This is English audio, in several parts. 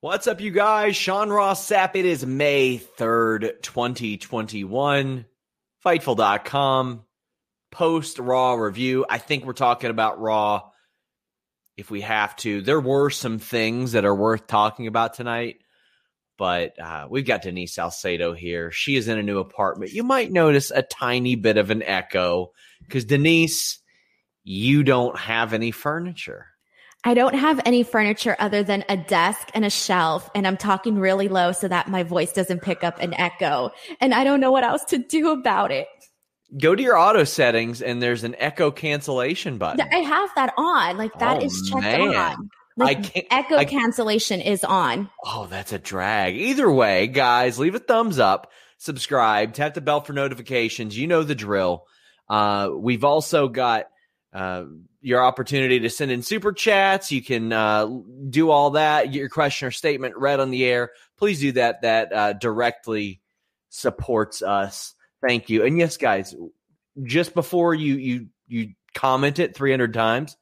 What's up, you guys? Sean Ross Sapp. It is May 3rd, 2021. Fightful.com. Post Raw review. I think we're talking about Raw if we have to. There were some things that are worth talking about tonight, but uh, we've got Denise Salcedo here. She is in a new apartment. You might notice a tiny bit of an echo because, Denise, you don't have any furniture. I don't have any furniture other than a desk and a shelf, and I'm talking really low so that my voice doesn't pick up an echo. And I don't know what else to do about it. Go to your auto settings, and there's an echo cancellation button. I have that on. Like that Oh, is checked man. on. Like, I can't- echo I- cancellation is on. Oh, that's a drag. Either way, guys, leave a thumbs up, subscribe, tap the bell for notifications. You know the drill. Uh, we've also got uh, your opportunity to send in super chats. You can uh, do all that. Get your question or statement read on the air. Please do that. That uh, directly supports us. Thank you. And yes, guys, just before you you you comment it 300 times,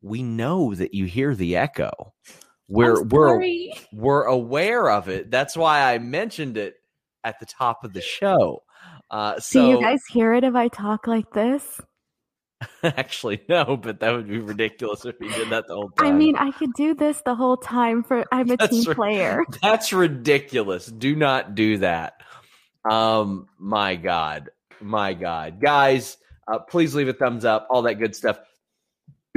we know that you hear the echo. We're we're we're aware of it. That's why I mentioned it at the top of the show. Uh, so Do you guys hear it if I talk like this? actually no, but that would be ridiculous if you did that the whole time. I mean, I could do this the whole time for I'm a That's team player. that's ridiculous. Do not do that. Um, my God, my God, guys, uh, please leave a thumbs up, all that good stuff.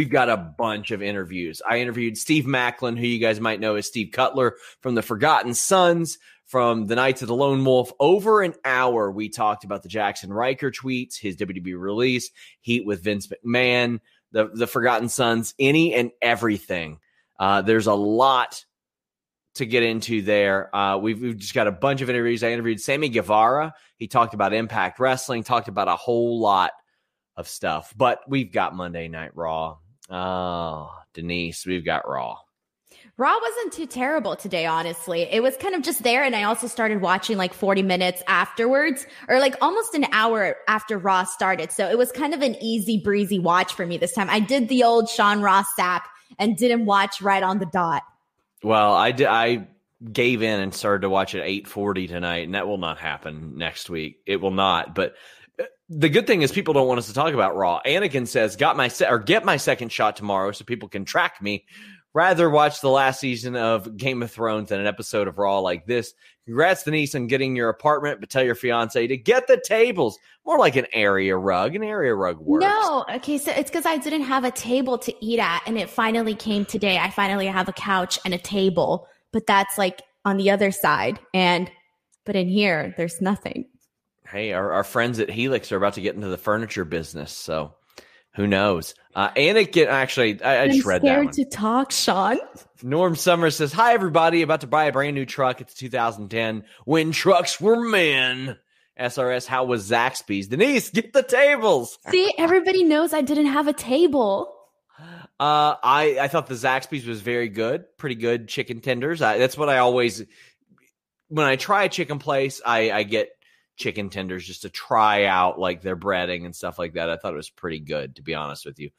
We've got a bunch of interviews. I interviewed Steve Maclin, who you guys might know as Steve Cutler from the Forgotten Sons, from the Knights of the Lone Wolf. Over an hour, we talked about the Jaxson Ryker tweets, his WWE release, Heat with Vince McMahon, the the Forgotten Sons, any and everything. Uh, there's a lot to get into there. Uh, we've, we've just got a bunch of interviews. I interviewed Sammy Guevara. He talked about Impact Wrestling, talked about a whole lot of stuff. But we've got Monday Night Raw. Oh, Denise, we've got Raw. Raw wasn't too terrible today, honestly. It was kind of just there. And I also started watching like 40 minutes afterwards, or like almost an hour after Raw started. So it was kind of an easy breezy watch for me this time. I did the old Sean Ross Sapp and didn't watch right on the dot. Well, I did, I gave in and started to watch at 8:40 tonight, and that will not happen next week. It will not. But the good thing is people don't want us to talk about Raw. Anakin says, "Got my se- or get my second shot tomorrow, so people can track me rather watch the last season of Game of Thrones than an episode of Raw like this. Congrats, Denise, on getting your apartment, but tell your fiance to get the tables. More like an area rug. An area rug works. No, okay, so it's because I didn't have a table to eat at, and it finally came today. I finally have a couch and a table, but that's like on the other side. And but in here, there's nothing. Hey, our, our friends at Helix are about to get into the furniture business, so who knows? Uh, Anakin, actually, I, I just I'm read that. One. to talk, Sean. Norm Summers says, Hi, everybody. About to buy a brand new truck. It's 2010 when trucks were men. SRS, how was Zaxby's? Denise, get the tables. See, everybody knows I didn't have a table. Uh, I, I thought the Zaxby's was very good. Pretty good chicken tenders. I, that's what I always, when I try a chicken place, I, I get chicken tenders just to try out like their breading and stuff like that. I thought it was pretty good, to be honest with you.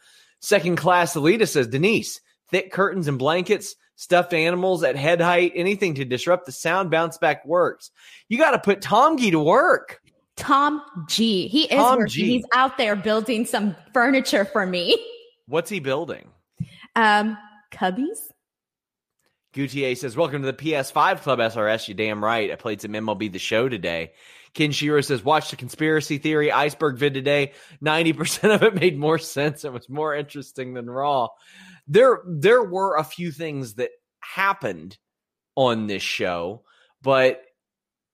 Second class Alita says, Denise, thick curtains and blankets, stuffed animals at head height, anything to disrupt the sound bounce back works. You got to put Tomgy to work. Tom G. He is Tom working. G. He's out there building some furniture for me. What's he building? Um, cubbies. Gutier says, Welcome to the PS5 Club SRS. You damn right. I played some MLB The Show today. Ken Shiro says, Watch the conspiracy theory iceberg vid today. 90% of it made more sense. It was more interesting than Raw. There, there were a few things that happened on this show, but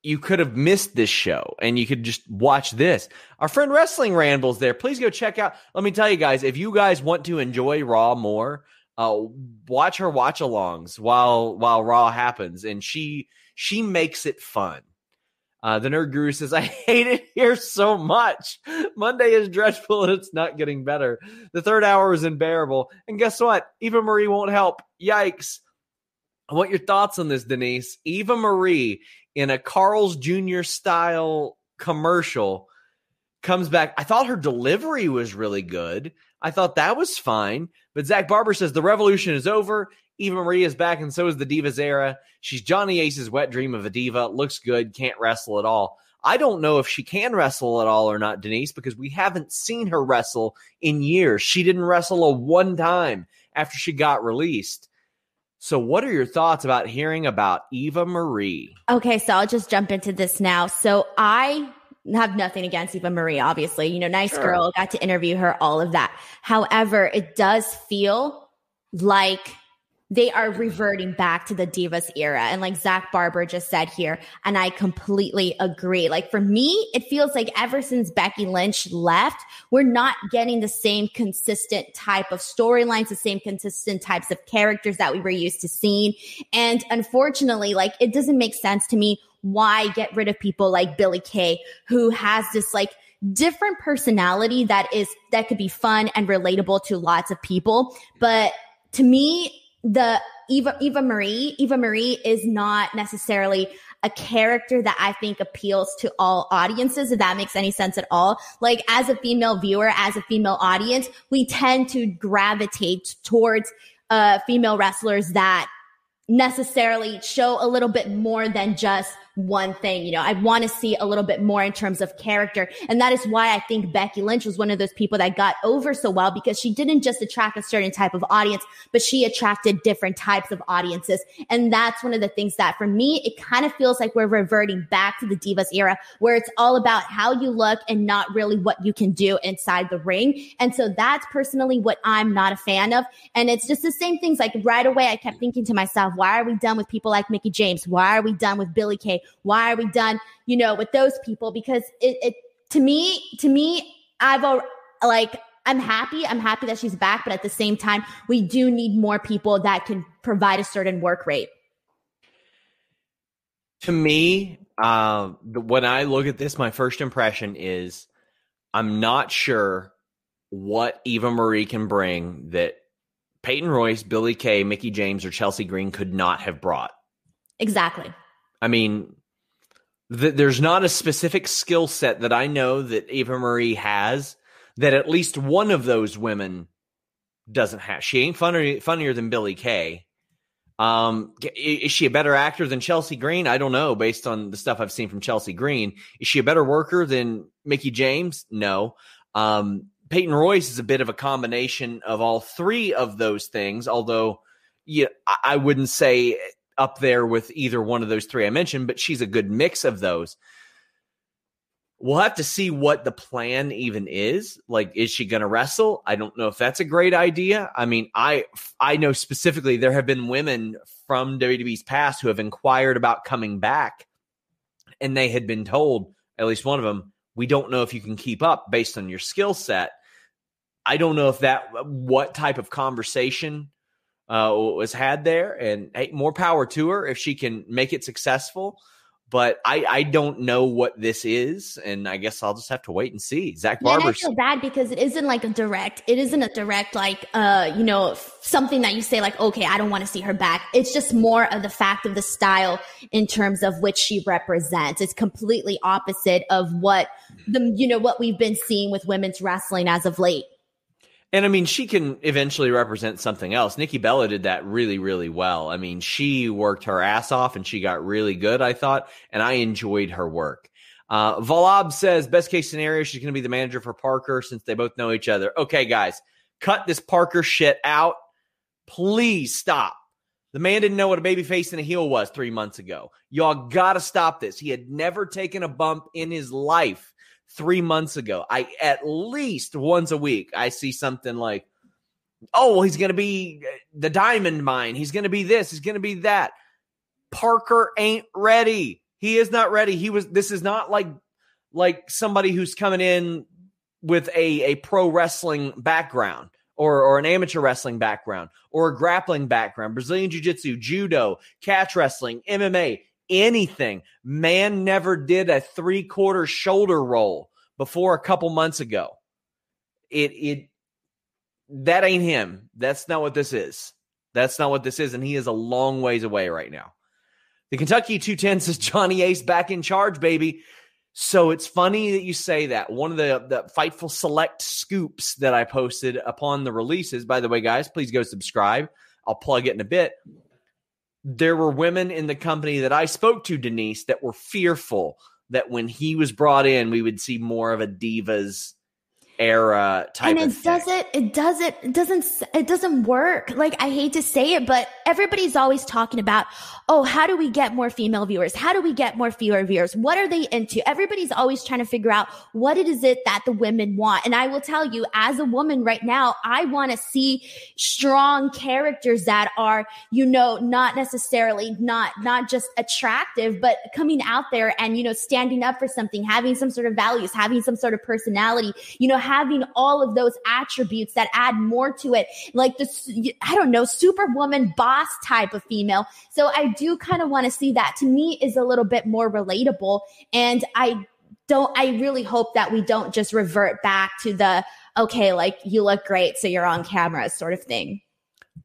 you could have missed this show and you could just watch this. Our friend Wrestling Rambles there. Please go check out. Let me tell you guys, if you guys want to enjoy Raw more, uh, watch her watch alongs while while Raw happens, and she she makes it fun. Uh, the nerd guru says, "I hate it here so much. Monday is dreadful, and it's not getting better. The third hour is unbearable. And guess what? Eva Marie won't help. Yikes! I want your thoughts on this, Denise. Eva Marie in a Carl's Jr. style commercial comes back. I thought her delivery was really good. I thought that was fine. But Zach Barber says the revolution is over. Eva Marie is back, and so is the Divas era. She's Johnny Ace's wet dream of a diva. Looks good, can't wrestle at all. I don't know if she can wrestle at all or not, Denise, because we haven't seen her wrestle in years. She didn't wrestle a one time after she got released. So, what are your thoughts about hearing about Eva Marie? Okay, so I'll just jump into this now. So I have nothing against Eva Marie, obviously. You know, nice Sure. girl, got to interview her, all of that. However, it does feel like they are reverting back to the Divas era. And like Zach Barber just said here, and I completely agree. Like for me, it feels like ever since Becky Lynch left, we're not getting the same consistent type of storylines, the same consistent types of characters that we were used to seeing. And unfortunately, like it doesn't make sense to me why get rid of people like Billie Kay, who has this like different personality that is that could be fun and relatable to lots of people. But to me, the Eva Eva Marie, Eva Marie is not necessarily a character that I think appeals to all audiences, if that makes any sense at all. Like as a female viewer, as a female audience, we tend to gravitate towards uh female wrestlers that necessarily show a little bit more than just one thing. You know, I want to see a little bit more in terms of character. And that is why I think Becky Lynch was one of those people that got over so well because she didn't just attract a certain type of audience, but she attracted different types of audiences. And that's one of the things that for me, it kind of feels like we're reverting back to the Divas era where it's all about how you look and not really what you can do inside the ring. And so that's personally what I'm not a fan of. And it's just the same things. Like right away, I kept thinking to myself, why are we done with people like Mickie James? Why are we done with Billie Kay? Why are we done, you know, with those people? Because it, it to me, to me, I've like, I'm happy. I'm happy that she's back, but at the same time, we do need more people that can provide a certain work rate. To me, uh, when I look at this, my first impression is I'm not sure what Eva Marie can bring that Peyton Royce, Billie Kay, Mickie James, or Chelsea Green could not have brought. Exactly. I mean, th- there's not a specific skill set that I know that Eva Marie has that at least one of those women doesn't have. She ain't funnier, funnier than Billie Kay. Um, is she a better actor than Chelsea Green? I don't know. Based on the stuff I've seen from Chelsea Green, is she a better worker than Mickie James? No. Um, Peyton Royce is a bit of a combination of all three of those things. Although, yeah, I wouldn't say up there with either one of those three I mentioned, but she's a good mix of those. We'll have to see what the plan even is. Like, is she going to wrestle? I don't know if that's a great idea. I mean, I I know specifically there have been women from WWE's past who have inquired about coming back, and they had been told, at least one of them, we don't know if you can keep up based on your skill set. I don't know if that what type of conversation uh, was had there, and hey, more power to her if she can make it successful. But I, I don't know what this is, and I guess I'll just have to wait and see. Zach Yeah, Barber. I feel bad because it isn't like a direct. It isn't a direct like uh you know something that you say like okay I don't want to see her back. It's just more of the fact of the style in terms of which she represents. It's completely opposite of what the you know what we've been seeing with women's wrestling as of late. And I mean, she can eventually represent something else. Nikki Bella did that really, really well. I mean, she worked her ass off and she got really good, I thought, and I enjoyed her work. Uh, Valab says, best case scenario, she's going to be the manager for Parker since they both know each other. Okay, guys, cut this Parker shit out. Please stop. The man didn't know what a baby face and a heel was three months ago. Y'all got to stop this. He had never taken a bump in his life three months ago. I at least once a week I see something like, oh, well, he's going to be uh, the diamond mine. He's going to be this. He's going to be that. Parker ain't ready. He is not ready. He was. This is not like like somebody who's coming in with a a pro wrestling background or or an amateur wrestling background or a grappling background, Brazilian jiu-jitsu, judo, catch wrestling, MMA, anything. Man never did a three-quarter shoulder roll before a couple months ago. It it that ain't him. That's not what this is. That's not what this is and he is a long ways away right now. The Kentucky 210 says Johnny Ace back in charge, baby. So it's funny that you say that. One of the, the Fightful Select scoops that I posted upon the releases, by the way, guys, please go subscribe. I'll plug it in a bit. There were women in the company that I spoke to, Denise, that were fearful that when he was brought in, we would see more of a divas era type and of it doesn't it doesn't it doesn't it doesn't work. Like i hate to say it but everybody's always talking about oh how do we get more female viewers? How do we get more female viewers? What are they into? Everybody's always trying to figure out what it is it that the women want? And i will tell you as a woman right now i want to see strong characters that are you know not necessarily not not just attractive but coming out there and you know standing up for something having some sort of values having some sort of personality you know having all of those attributes that add more to it. Like this i don't know superwoman boss type of female. So i do kind of want to see that. To me is a little bit more relatable and i don't i really hope that we don't just revert back to the okay like you look great so you're on camera sort of thing.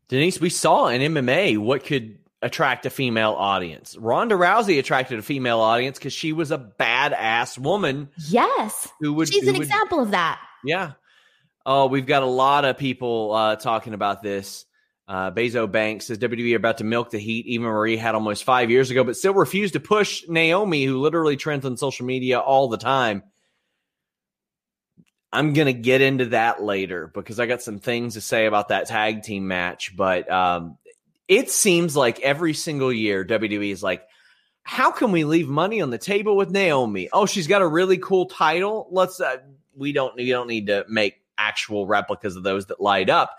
Denise, we saw in MMA what could attract a female audience. Ronda Rousey attracted a female audience because she was a badass woman yes. who would. she's who an would- example of that Yeah. Oh, we've got a lot of people uh, talking about this. Uh, Bezo Banks says WWE are about to milk the heat. Eva Marie had almost five years ago, but still refused to push Naomi, who literally trends on social media all the time. I'm going to get into that later because I got some things to say about that tag team match. But um, it seems like every single year, WWE is like, how can we leave money on the table with Naomi? Oh, she's got a really cool title. Let's. Uh, we don't. you don't need to make actual replicas of those that light up.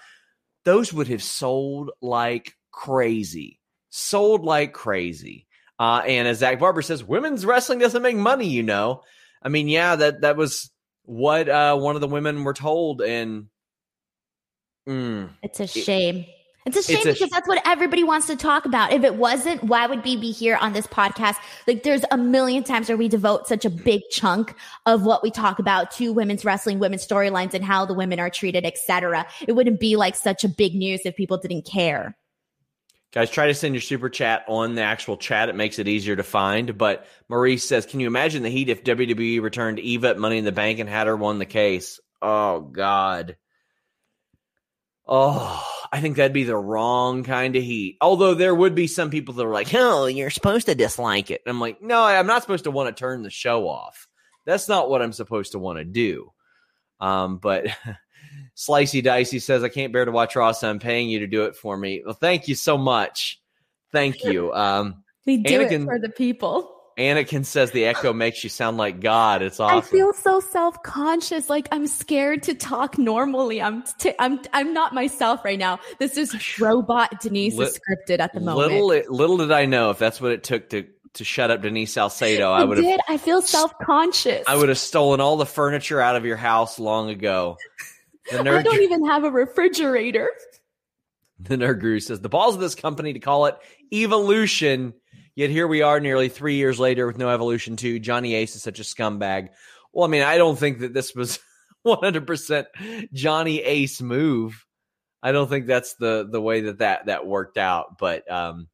Those would have sold like crazy. Sold like crazy. Uh, and as Zach Barber says, women's wrestling doesn't make money. You know. I mean, yeah, that that was what uh, one of the women were told, and mm, It's a shame. It's a shame It's a because sh- that's what everybody wants to talk about. If it wasn't, why would we be here on this podcast? Like there's a million times where we devote such a big chunk of what we talk about to women's wrestling, women's storylines and how the women are treated, etc. It wouldn't be like such a big news if people didn't care. Guys, try to send your super chat on the actual chat. It makes it easier to find. But Maurice says, Can you imagine the heat if WWE returned Eva at Money in the Bank and had her won the case? Oh, God. Oh, I think that'd be the wrong kind of heat. Although there would be some people that are like, Oh, you're supposed to dislike it. And I'm like, No, I'm not supposed to want to turn the show off. That's not what I'm supposed to want to do. Um, but Slicey Dicey says, I can't bear to watch Raw, so I'm paying you to do it for me. Well, thank you so much. Thank you. Um, we do Anakin- it for the people. Anakin says the echo makes you sound like God. It's awesome. I feel so self-conscious, like I'm scared to talk normally. I'm t- I'm I'm not myself right now. This is robot Denise Li- is scripted at the moment. little, little did I know if that's what it took to, to shut up Denise Salcedo, I would have did. I feel self-conscious. I would have stolen all the furniture out of your house long ago. The I don't even have a refrigerator. the nerd guru says the balls of this company to call it evolution. Yet here we are, nearly three years later, with no evolution. Two, Johnny Ace is such a scumbag. Well, I mean, I don't think that this was 100 percent Johnny Ace move. I don't think that's the the way that that that worked out. But um,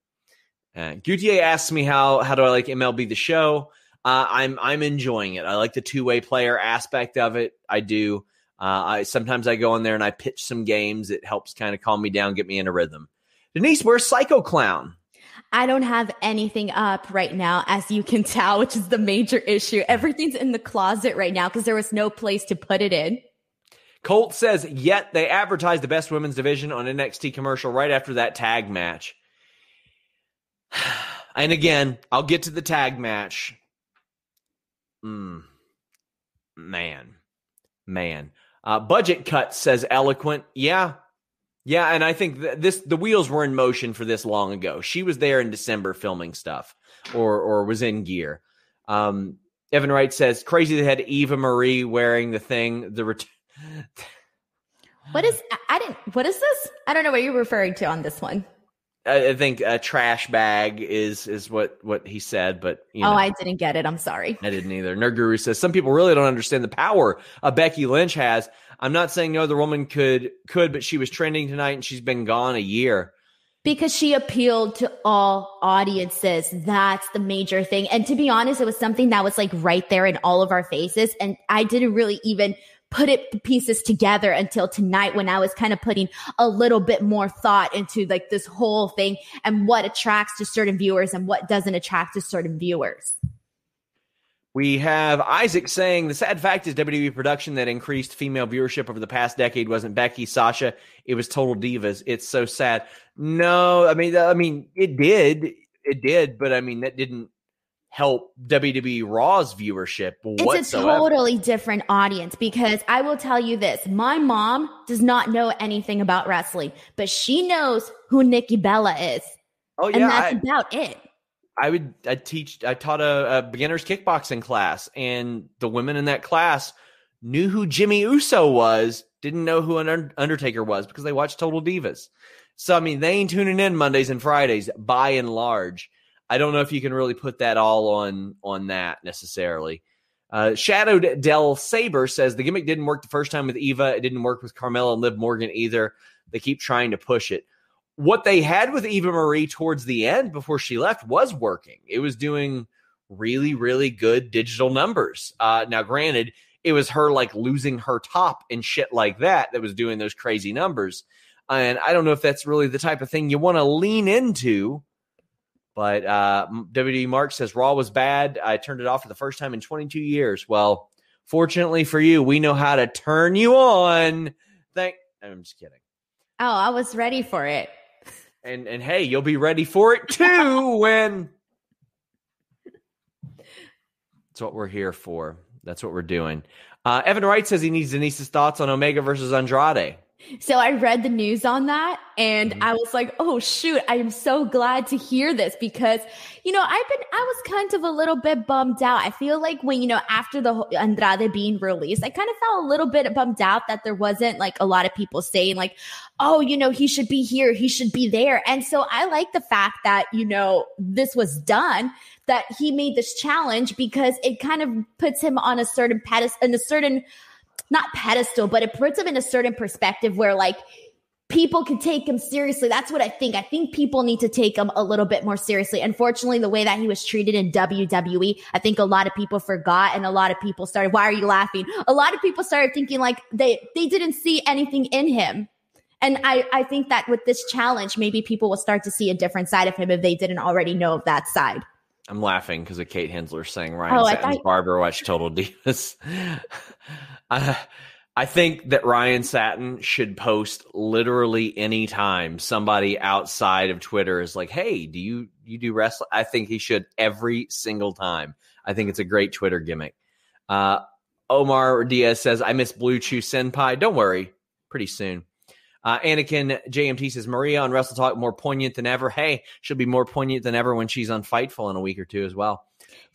uh, Gutier asks me how how do I like MLB the show? Uh, I'm I'm enjoying it. I like the two way player aspect of it. I do. Uh, I sometimes I go in there and I pitch some games. It helps kind of calm me down, get me in a rhythm. Denise, where's Psycho Clown? I don't have anything up right now, as you can tell, which is the major issue. Everything's in the closet right now because there was no place to put it in. Colt says, yet they advertised the best women's division on NXT commercial right after that tag match. And again, I'll get to the tag match. Mm. Man, man. Uh, budget cut says eloquent. Yeah, yeah, and I think th- this the wheels were in motion for this long ago. She was there in December filming stuff, or or was in gear. Um, Evan Wright says crazy they had Eva Marie wearing the thing. The ret- What is I- I didn't what is this? I don't know what you're referring to on this one. I think a trash bag is is what what he said, but you know, Oh, I didn't get it. I'm sorry. I didn't either. Nerd Guru says some people really don't understand the power uh, Becky Lynch has. I'm not saying no other woman could could, but she was trending tonight and she's been gone a year. Because she appealed to all audiences. That's the major thing. And to be honest, it was something that was like right there in all of our faces. And I didn't really even put it the pieces together until tonight when I was kind of putting a little bit more thought into like this whole thing and what attracts to certain viewers and what doesn't attract to certain viewers. We have Isaac saying the sad fact is WWE production that increased female viewership over the past decade wasn't Becky, Sasha. It was Total Divas. It's so sad. No, I mean, I mean, it did, it did, but I mean, that didn't help WWE Raw's viewership It's a totally different audience because I will tell you this. My mom does not know anything about wrestling, but she knows who Nikki Bella is. oh yeah. And that's I, about it. I would I teach I taught a, a beginner's kickboxing class and the women in that class knew who Jimmy Uso was, didn't know who an Undertaker was because they watched Total Divas. So I mean, they ain't tuning in Mondays and Fridays by and large. I don't know if you can really put that all on on that necessarily. Uh, Shadowed Del Saber says the gimmick didn't work the first time with Eva. It didn't work with Carmella and Liv Morgan either. They keep trying to push it what they had with Eva Marie towards the end before she left was working. It was doing really, really good digital numbers. Uh, now, granted, it was her like losing her top and shit like that that was doing those crazy numbers. And I don't know if that's really the type of thing you want to lean into. But uh, WD Mark says Raw was bad. I turned it off for the first time in 22 years. Well, fortunately for you, we know how to turn you on. Thank. I'm just kidding. Oh, I was ready for it. and and hey, you'll be ready for it too when. That's what we're here for. That's what we're doing. Uh, Evan Wright says he needs Denise's thoughts on Omega versus Andrade. So I read the news on that and Mhm. I was like, oh shoot, I am so glad to hear this because, you know, I've been, I was kind of a little bit bummed out. I feel like when, you know, after the Andrade being released, I kind of felt a little bit bummed out that there wasn't like a lot of people saying like, oh, you know, he should be here, he should be there. And so I like the fact that, you know, this was done, that he made this challenge because it kind of puts him on a certain pedestal, in a certain, not pedestal, but it puts him in a certain perspective where like people can take him seriously. That's what I think. I think people need to take him a little bit more seriously. Unfortunately, the way that he was treated in WWE, I think a lot of people forgot and a lot of people started, why are you laughing? A lot of people started thinking like they, they didn't see anything in him. And I, I think that with this challenge, maybe people will start to see a different side of him if they didn't already know of that side. I'm laughing because of Kate Hensler saying Ryan Oh, I Satin's thought- barber watched Total Divas. uh, I think that Ryan Satin should post literally any time somebody outside of Twitter is like, "Hey, do you you do wrestling?" I think he should every single time. I think it's a great Twitter gimmick. Uh, Omar Diaz says, "I miss Blue Chew Senpai." Don't worry, pretty soon. Uh, Anakin JMT says Maria on Wrestle Talk more poignant than ever. Hey, she'll be more poignant than ever when she's on Fightful in a week or two as well.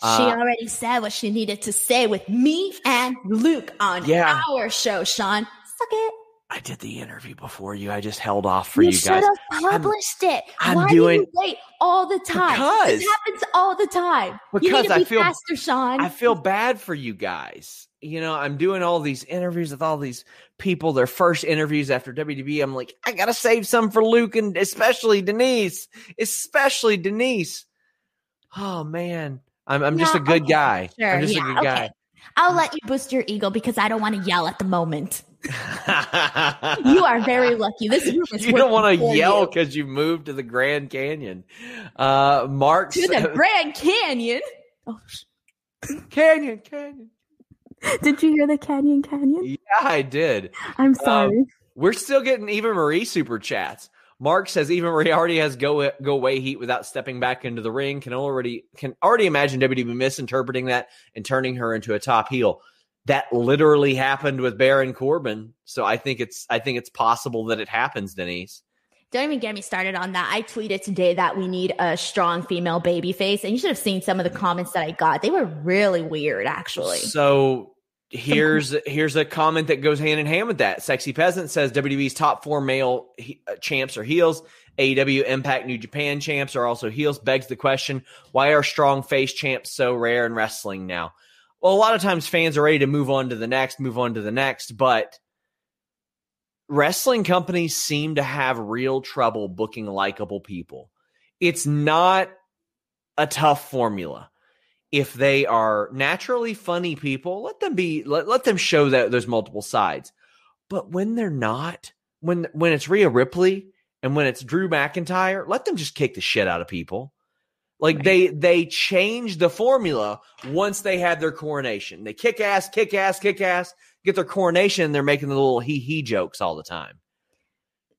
Uh, she already said what she needed to say with me and Luke on yeah. our show, Sean. Suck it. I did the interview before you. I just held off for you, you guys. You should have published I'm, it. I'm Why doing, do you wait all the time? Because this happens all the time. Because be I feel faster, Sean. I feel bad for you guys. You know, I'm doing all these interviews with all these people. Their first interviews after WDB. I'm like, I gotta save some for Luke and especially Denise, especially Denise. Oh man, I'm I'm just a good okay. guy. Sure, I'm just yeah, a good okay. guy. I'll let you boost your ego because I don't want to yell at the moment. you are very lucky. This room is you don't want to yell because you. you moved to the Grand Canyon. Uh, Mark to the Grand Canyon. Oh. Canyon, Canyon. Did you hear the Canyon Canyon? Yeah, I did. I'm sorry. Um, we're still getting Eva Marie super chats. Mark says Eva Marie already has go go away heat without stepping back into the ring. Can already can already imagine WWE misinterpreting that and turning her into a top heel. That literally happened with Baron Corbin. So I think it's I think it's possible that it happens, Denise. Don't even get me started on that. I tweeted today that we need a strong female baby face, and you should have seen some of the comments that I got. They were really weird, actually. So Here's here's a comment that goes hand in hand with that. Sexy Peasant says WWE's top four male he, uh, champs are heels. AEW, Impact, New Japan champs are also heels. Begs the question: Why are strong face champs so rare in wrestling now? Well, a lot of times fans are ready to move on to the next, move on to the next, but wrestling companies seem to have real trouble booking likable people. It's not a tough formula if they are naturally funny people, let them be let, let them show that there's multiple sides. But when they're not, when when it's Rhea Ripley and when it's Drew McIntyre, let them just kick the shit out of people. Like right. they they change the formula once they had their coronation. They kick ass, kick ass, kick ass, get their coronation, and they're making the little hee hee jokes all the time.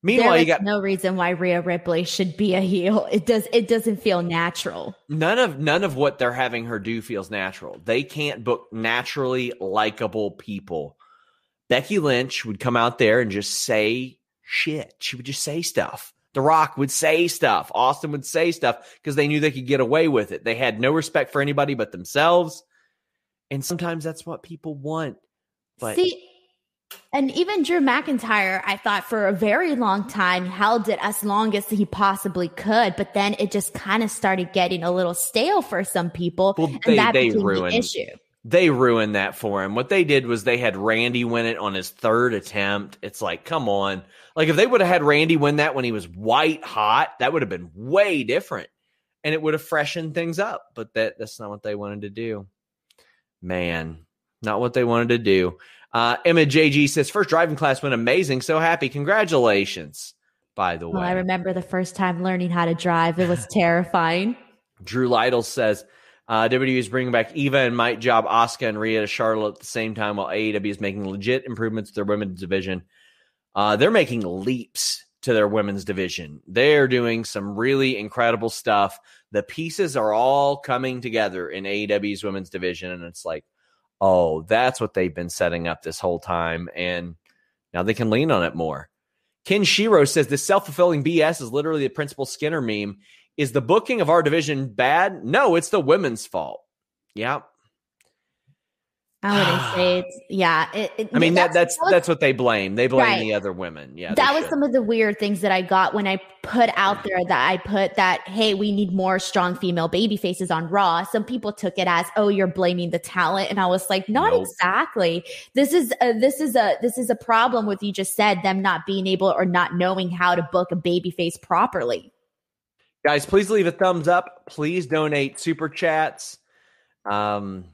Meanwhile, there you got no reason why Rhea Ripley should be a heel. It does. It doesn't feel natural. None of none of what they're having her do feels natural. They can't book naturally likable people. Becky Lynch would come out there and just say shit. She would just say stuff. The Rock would say stuff. Austin would say stuff because they knew they could get away with it. They had no respect for anybody but themselves. And sometimes that's what people want. But See, and even Drew McIntyre, I thought for a very long time held it as long as he possibly could, but then it just kind of started getting a little stale for some people, well, and they, that they became ruined, the issue. They ruined that for him. What they did was they had Randy win it on his third attempt. It's like, come on, like if they would have had Randy win that when he was white hot, that would have been way different, and it would have freshened things up. But that that's not what they wanted to do. Man, not what they wanted to do. Uh, Emma JG says, first driving class went amazing. So happy. Congratulations, by the way. Well, I remember the first time learning how to drive. It was terrifying. Drew Lytle says, uh, WWE is bringing back Eva and might job Asuka and Rhea to Charlotte at the same time while AEW is making legit improvements to their women's division. Uh, they're making leaps to their women's division. They're doing some really incredible stuff. The pieces are all coming together in AEW's women's division, and it's like, oh, that's what they've been setting up this whole time. And now they can lean on it more. Ken Shiro says this self fulfilling BS is literally the principal Skinner meme. Is the booking of our division bad? No, it's the women's fault. Yeah, I wouldn't say it's yeah. It, it, I mean that's that, that's, that was, that's what they blame. They blame right. the other women. Yeah, that was some of the weird things that I got when I put out there that I put that hey, we need more strong female baby faces on Raw. Some people took it as oh, you're blaming the talent, and I was like, not nope. exactly. This is a, this is a this is a problem with you just said them not being able or not knowing how to book a baby face properly. Guys, please leave a thumbs up. Please donate super chats. Um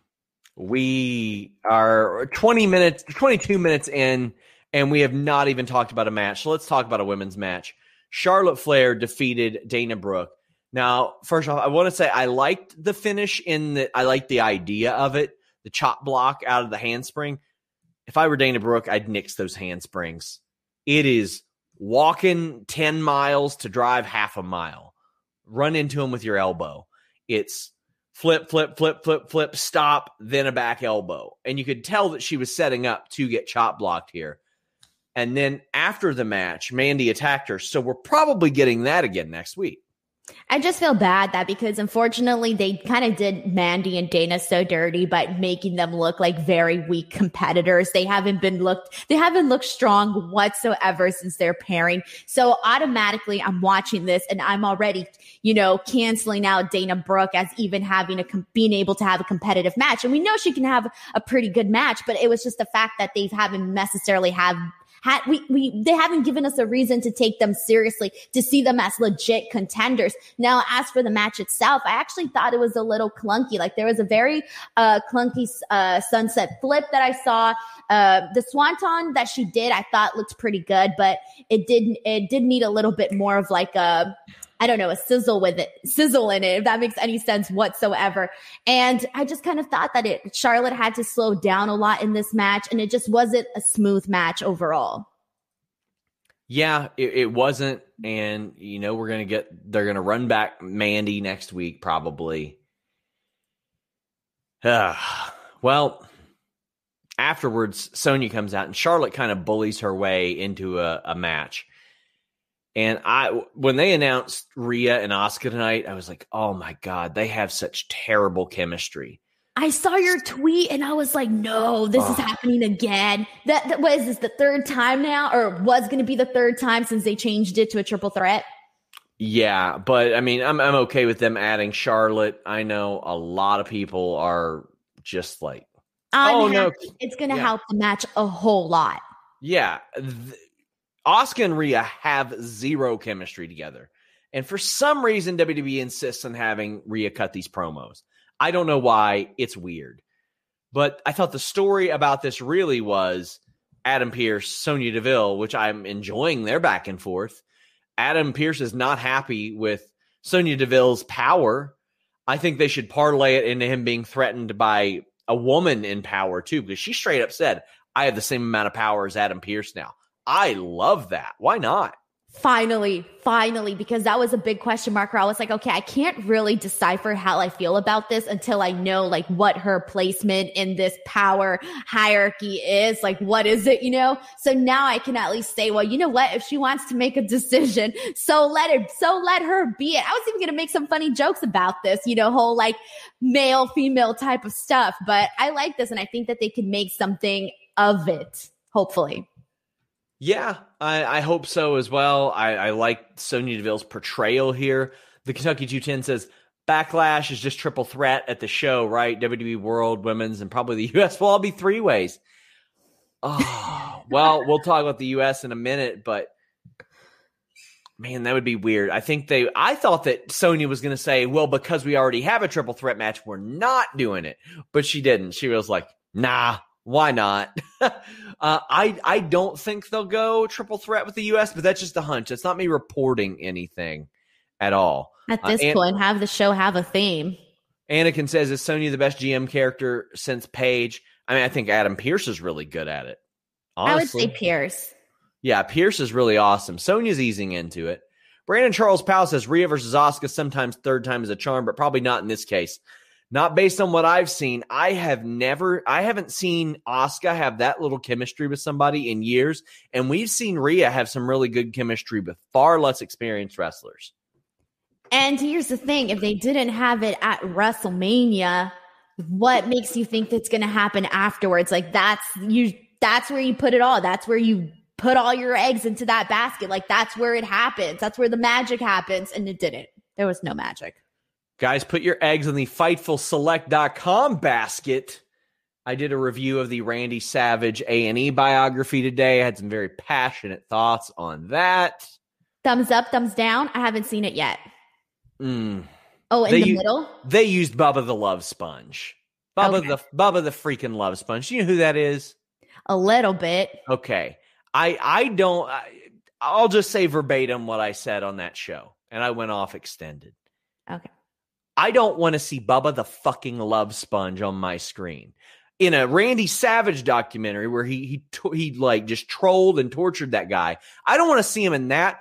we are 20 minutes, 22 minutes in, and we have not even talked about a match. So let's talk about a women's match. Charlotte Flair defeated Dana Brooke. Now, first off, I want to say I liked the finish in that I liked the idea of it, the chop block out of the handspring. if I were Dana Brooke, I'd nix those handsprings. It is walking 10 miles to drive half a mile. Run into them with your elbow. It's flip, flip, flip, flip, flip, stop, then a back elbow. And you could tell that she was setting up to get chop blocked here. And then after the match, Mandy attacked her. So we're probably getting that again next week. I just feel bad that because unfortunately they kind of did Mandy and Dana so dirty by making them look like very weak competitors. They haven't been looked, they haven't looked strong whatsoever since their pairing. So automatically I'm watching this and I'm already, you know, canceling out Dana Brooke as even having a, being able to have a competitive match. And we know she can have a pretty good match, but it was just the fact that they haven't necessarily have had we we they haven't given us a reason to take them seriously to see them as legit contenders. Now, as for the match itself, I actually thought it was a little clunky. Like there was a very uh, clunky uh, sunset flip that I saw. Uh, the swanton that she did, I thought looked pretty good, but it didn't. It did need a little bit more of like a I don't know, a sizzle with it, sizzle in it, if that makes any sense whatsoever. And I just kind of thought that it, Charlotte had to slow down a lot in this match and it just wasn't a smooth match overall. Yeah, it, it wasn't. And, you know, we're going to get, they're going to run back Mandy next week, probably. Well, afterwards, Sonya comes out and Charlotte kind of bullies her way into a, a match. And I, when they announced Rhea and Asuka tonight, I was like, oh my God, they have such terrible chemistry. I saw your tweet and I was like, no, this is happening again. That, that what is this the third time now, or was going to be the third time since they changed it to a triple threat? Yeah, but I mean, I'm I'm okay with them adding Charlotte. I know a lot of people are just like, I'm oh no, it's going to yeah. help the match a whole lot. Yeah, Asuka and Rhea have zero chemistry together. And for some reason, WWE insists on having Rhea cut these promos. I don't know why. It's weird. But I thought the story about this really was Adam Pearce, Sonya Deville, which I'm enjoying their back and forth. Adam Pearce is not happy with Sonya Deville's power. I think they should parlay it into him being threatened by a woman in power too, because she straight up said, I have the same amount of power as Adam Pearce now. I love that. Why not? Finally, finally, because that was a big question mark where I was like, okay, I can't really decipher how I feel about this until I know like what her placement in this power hierarchy is. Like, what is it, you know? So now I can at least say, well, you know what? If she wants to make a decision, so let it, so let her be it. I was even going to make some funny jokes about this, you know, whole like male, female type of stuff, but I like this and I think that they can make something of it, hopefully. Yeah, I, I, hope so as well. I, I like Sonya Deville's portrayal here. The Kentucky 210 says Backlash is just triple threat at the show, right? WWE World, Women's, and probably the US will all be three ways. Oh, well, we'll talk about the US in a minute, but man, that would be weird. I think they, I thought that Sonya was going to say, well, because we already have a triple threat match, we're not doing it. But she didn't. She was like, nah, why not? uh, I I don't think they'll go triple threat with the U.S., but that's just a hunch. It's not me reporting anything at all. At uh, this uh, point, have the show have a theme. Anakin says, "Is Sonya the best GM character since Paige?" I mean, I think Adam Pearce is really good at it. Honestly. I would say Pearce. Yeah, Pearce is really awesome. Sonya's easing into it. Brandon Charles Powell says Rhea versus Asuka. sometimes third time is a charm, but probably not in this case. Not based on what I've seen. I have never, I haven't seen Asuka have that little chemistry with somebody in years. And we've seen Rhea have some really good chemistry with far less experienced wrestlers. And here's the thing if they didn't have it at WrestleMania, what makes you think that's going to happen afterwards? Like that's you, that's where you put it all. That's where you put all your eggs into that basket. Like that's where it happens. That's where the magic happens. And it didn't. There was no magic. Guys, put your eggs in the FightfulSelect.com basket. I did a review of the Randy Savage A&E biography today. I had some very passionate thoughts on that. Thumbs up, thumbs down. I haven't seen it yet. Mm. Oh, in they the middle? They used Bubba the Love Sponge. Bubba okay. the Bubba the freaking Love Sponge. You know who that is? A little bit. Okay. I I don't I, I'll just say verbatim what I said on that show and I went off extended. Okay. I don't want to see Bubba the fucking love sponge on my screen. in a Randy Savage documentary where he he he like just trolled and tortured that guy. I don't want to see him in that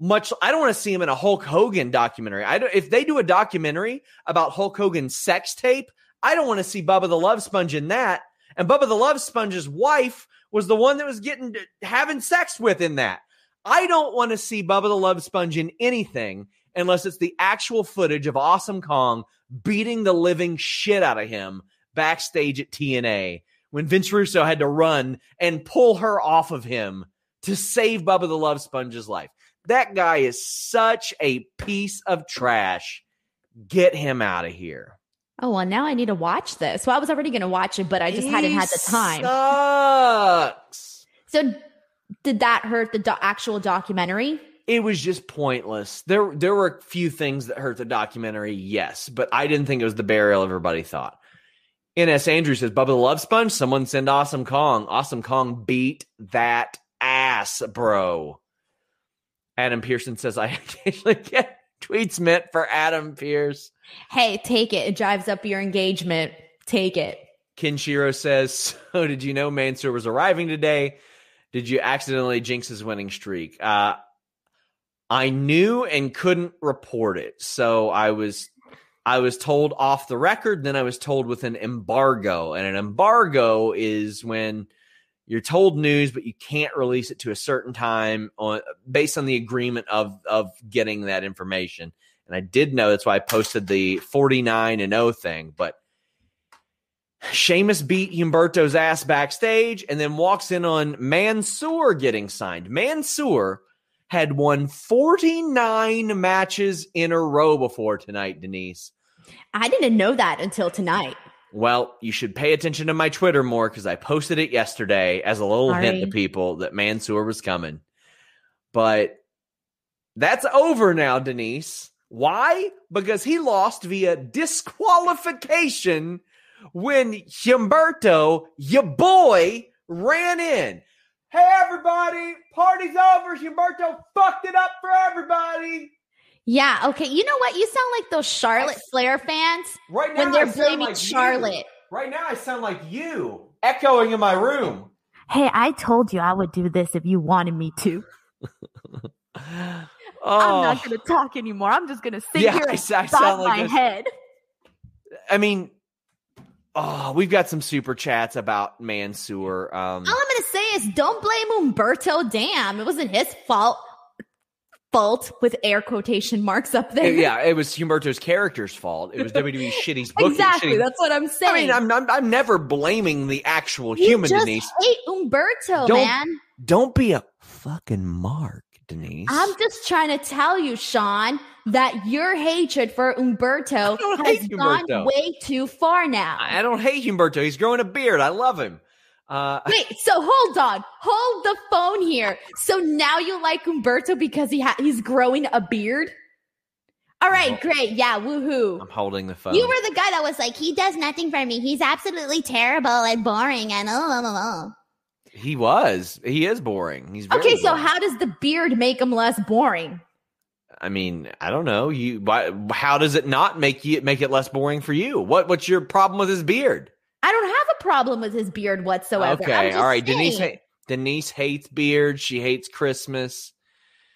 much. I don't want to see him in a Hulk Hogan documentary. I don't, if they do a documentary about Hulk Hogan's sex tape, I don't want to see Bubba the Love Sponge in that. And Bubba the Love Sponge's wife was the one that was getting having sex with in that. I don't want to see Bubba the Love Sponge in anything unless it's the actual footage of Awesome Kong beating the living shit out of him backstage at TNA when Vince Russo had to run and pull her off of him to save Bubba the Love Sponge's life. That guy is such a piece of trash. Get him out of here. Oh well, now I need to watch this. Well, I was already going to watch it, but I just hadn't had the time. Sucks. So, did that hurt the do- actual documentary? It was just pointless. There, there were a few things that hurt the documentary, yes, but I didn't think it was the burial everybody thought. NS Andrew says, Bubba the Love Sponge, someone send Awesome Kong. Awesome Kong beat that ass, bro. Adam Pearson says, I occasionally get tweets meant for Adam Pearce. Hey, take it. It drives up your engagement. Take it. Kinshiro says, So did you know Mansoor was arriving today? Did you accidentally jinx his winning streak? Uh, I knew and couldn't report it. So I was I was told off the record, then I was told with an embargo. And an embargo is when you're told news, but you can't release it to a certain time on based on the agreement of of getting that information. And I did know that's why I posted the 49 and 0 thing, but Sheamus beat Humberto's ass backstage and then walks in on Mansoor getting signed. Mansoor had won 49 matches in a row before tonight, Denise. I didn't know that until tonight. Well, you should pay attention to my Twitter more because I posted it yesterday as a little hint to people that Mansoor was coming. But that's over now, Denise. Why? Because he lost via disqualification when Humberto, your boy, ran in. Hey, everybody, party's over. Humberto fucked it up for everybody. Yeah. Okay. You know what? You sound like those Charlotte Flair fans Right now, when they're I sound blaming like you. Charlotte. Right now, I sound like you, echoing in my room. Hey, I told you I would do this if you wanted me to. Oh, I'm not oh. going to talk anymore. I'm just going to sit Yeah, here I and s- I bob sound like my a- head. I mean, oh, we've got some super chats about Mansoor. Um, All I'm gonna say is don't blame Umberto. Damn, it wasn't his fault. Fault with air quotation marks up there. yeah, it was Humberto's character's fault. It was WWE's shitty's booking. exactly. shitty- That's what I'm saying. I mean, I'm, I'm I'm never blaming the actual you human, just Denise. hate Umberto, Don't- man. Don't be a fucking mark, Denise. I'm just trying to tell you, Sean, that your hatred for Umberto has gone Humberto. way too far now. I don't hate Humberto. He's growing a beard. I love him. Uh, Wait, so hold on, hold the phone here. So now you like Umberto because he ha- he's growing a beard? All right, great, yeah, woohoo. I'm holding the phone. You were the guy that was like, he does nothing for me. He's absolutely terrible and boring and oh, oh, oh, he was. He is boring. He's very Okay, so how does the beard make him less boring? I mean, I don't know. You, why, how does it not make you make it less boring for you? What What's your problem with his beard? I don't have a problem with his beard whatsoever. Okay, all right. Denise, ha- Denise hates beards. She hates Christmas.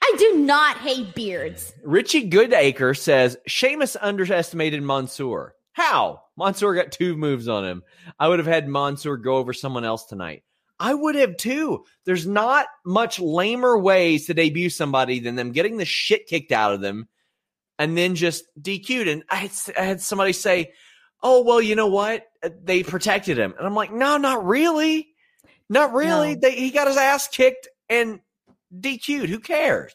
I do not hate beards. Richie Goodacre says Sheamus underestimated Mansoor. How? Mansoor got two moves on him. I would have had Mansoor go over someone else tonight. I would have too. There's not much lamer ways to debut somebody than them getting the shit kicked out of them and then just DQ'd. And I had, I had somebody say, "Oh well, you know what? They protected him," and I'm like, "No, not really, not really. No. They, he got his ass kicked and DQ'd. Who cares?"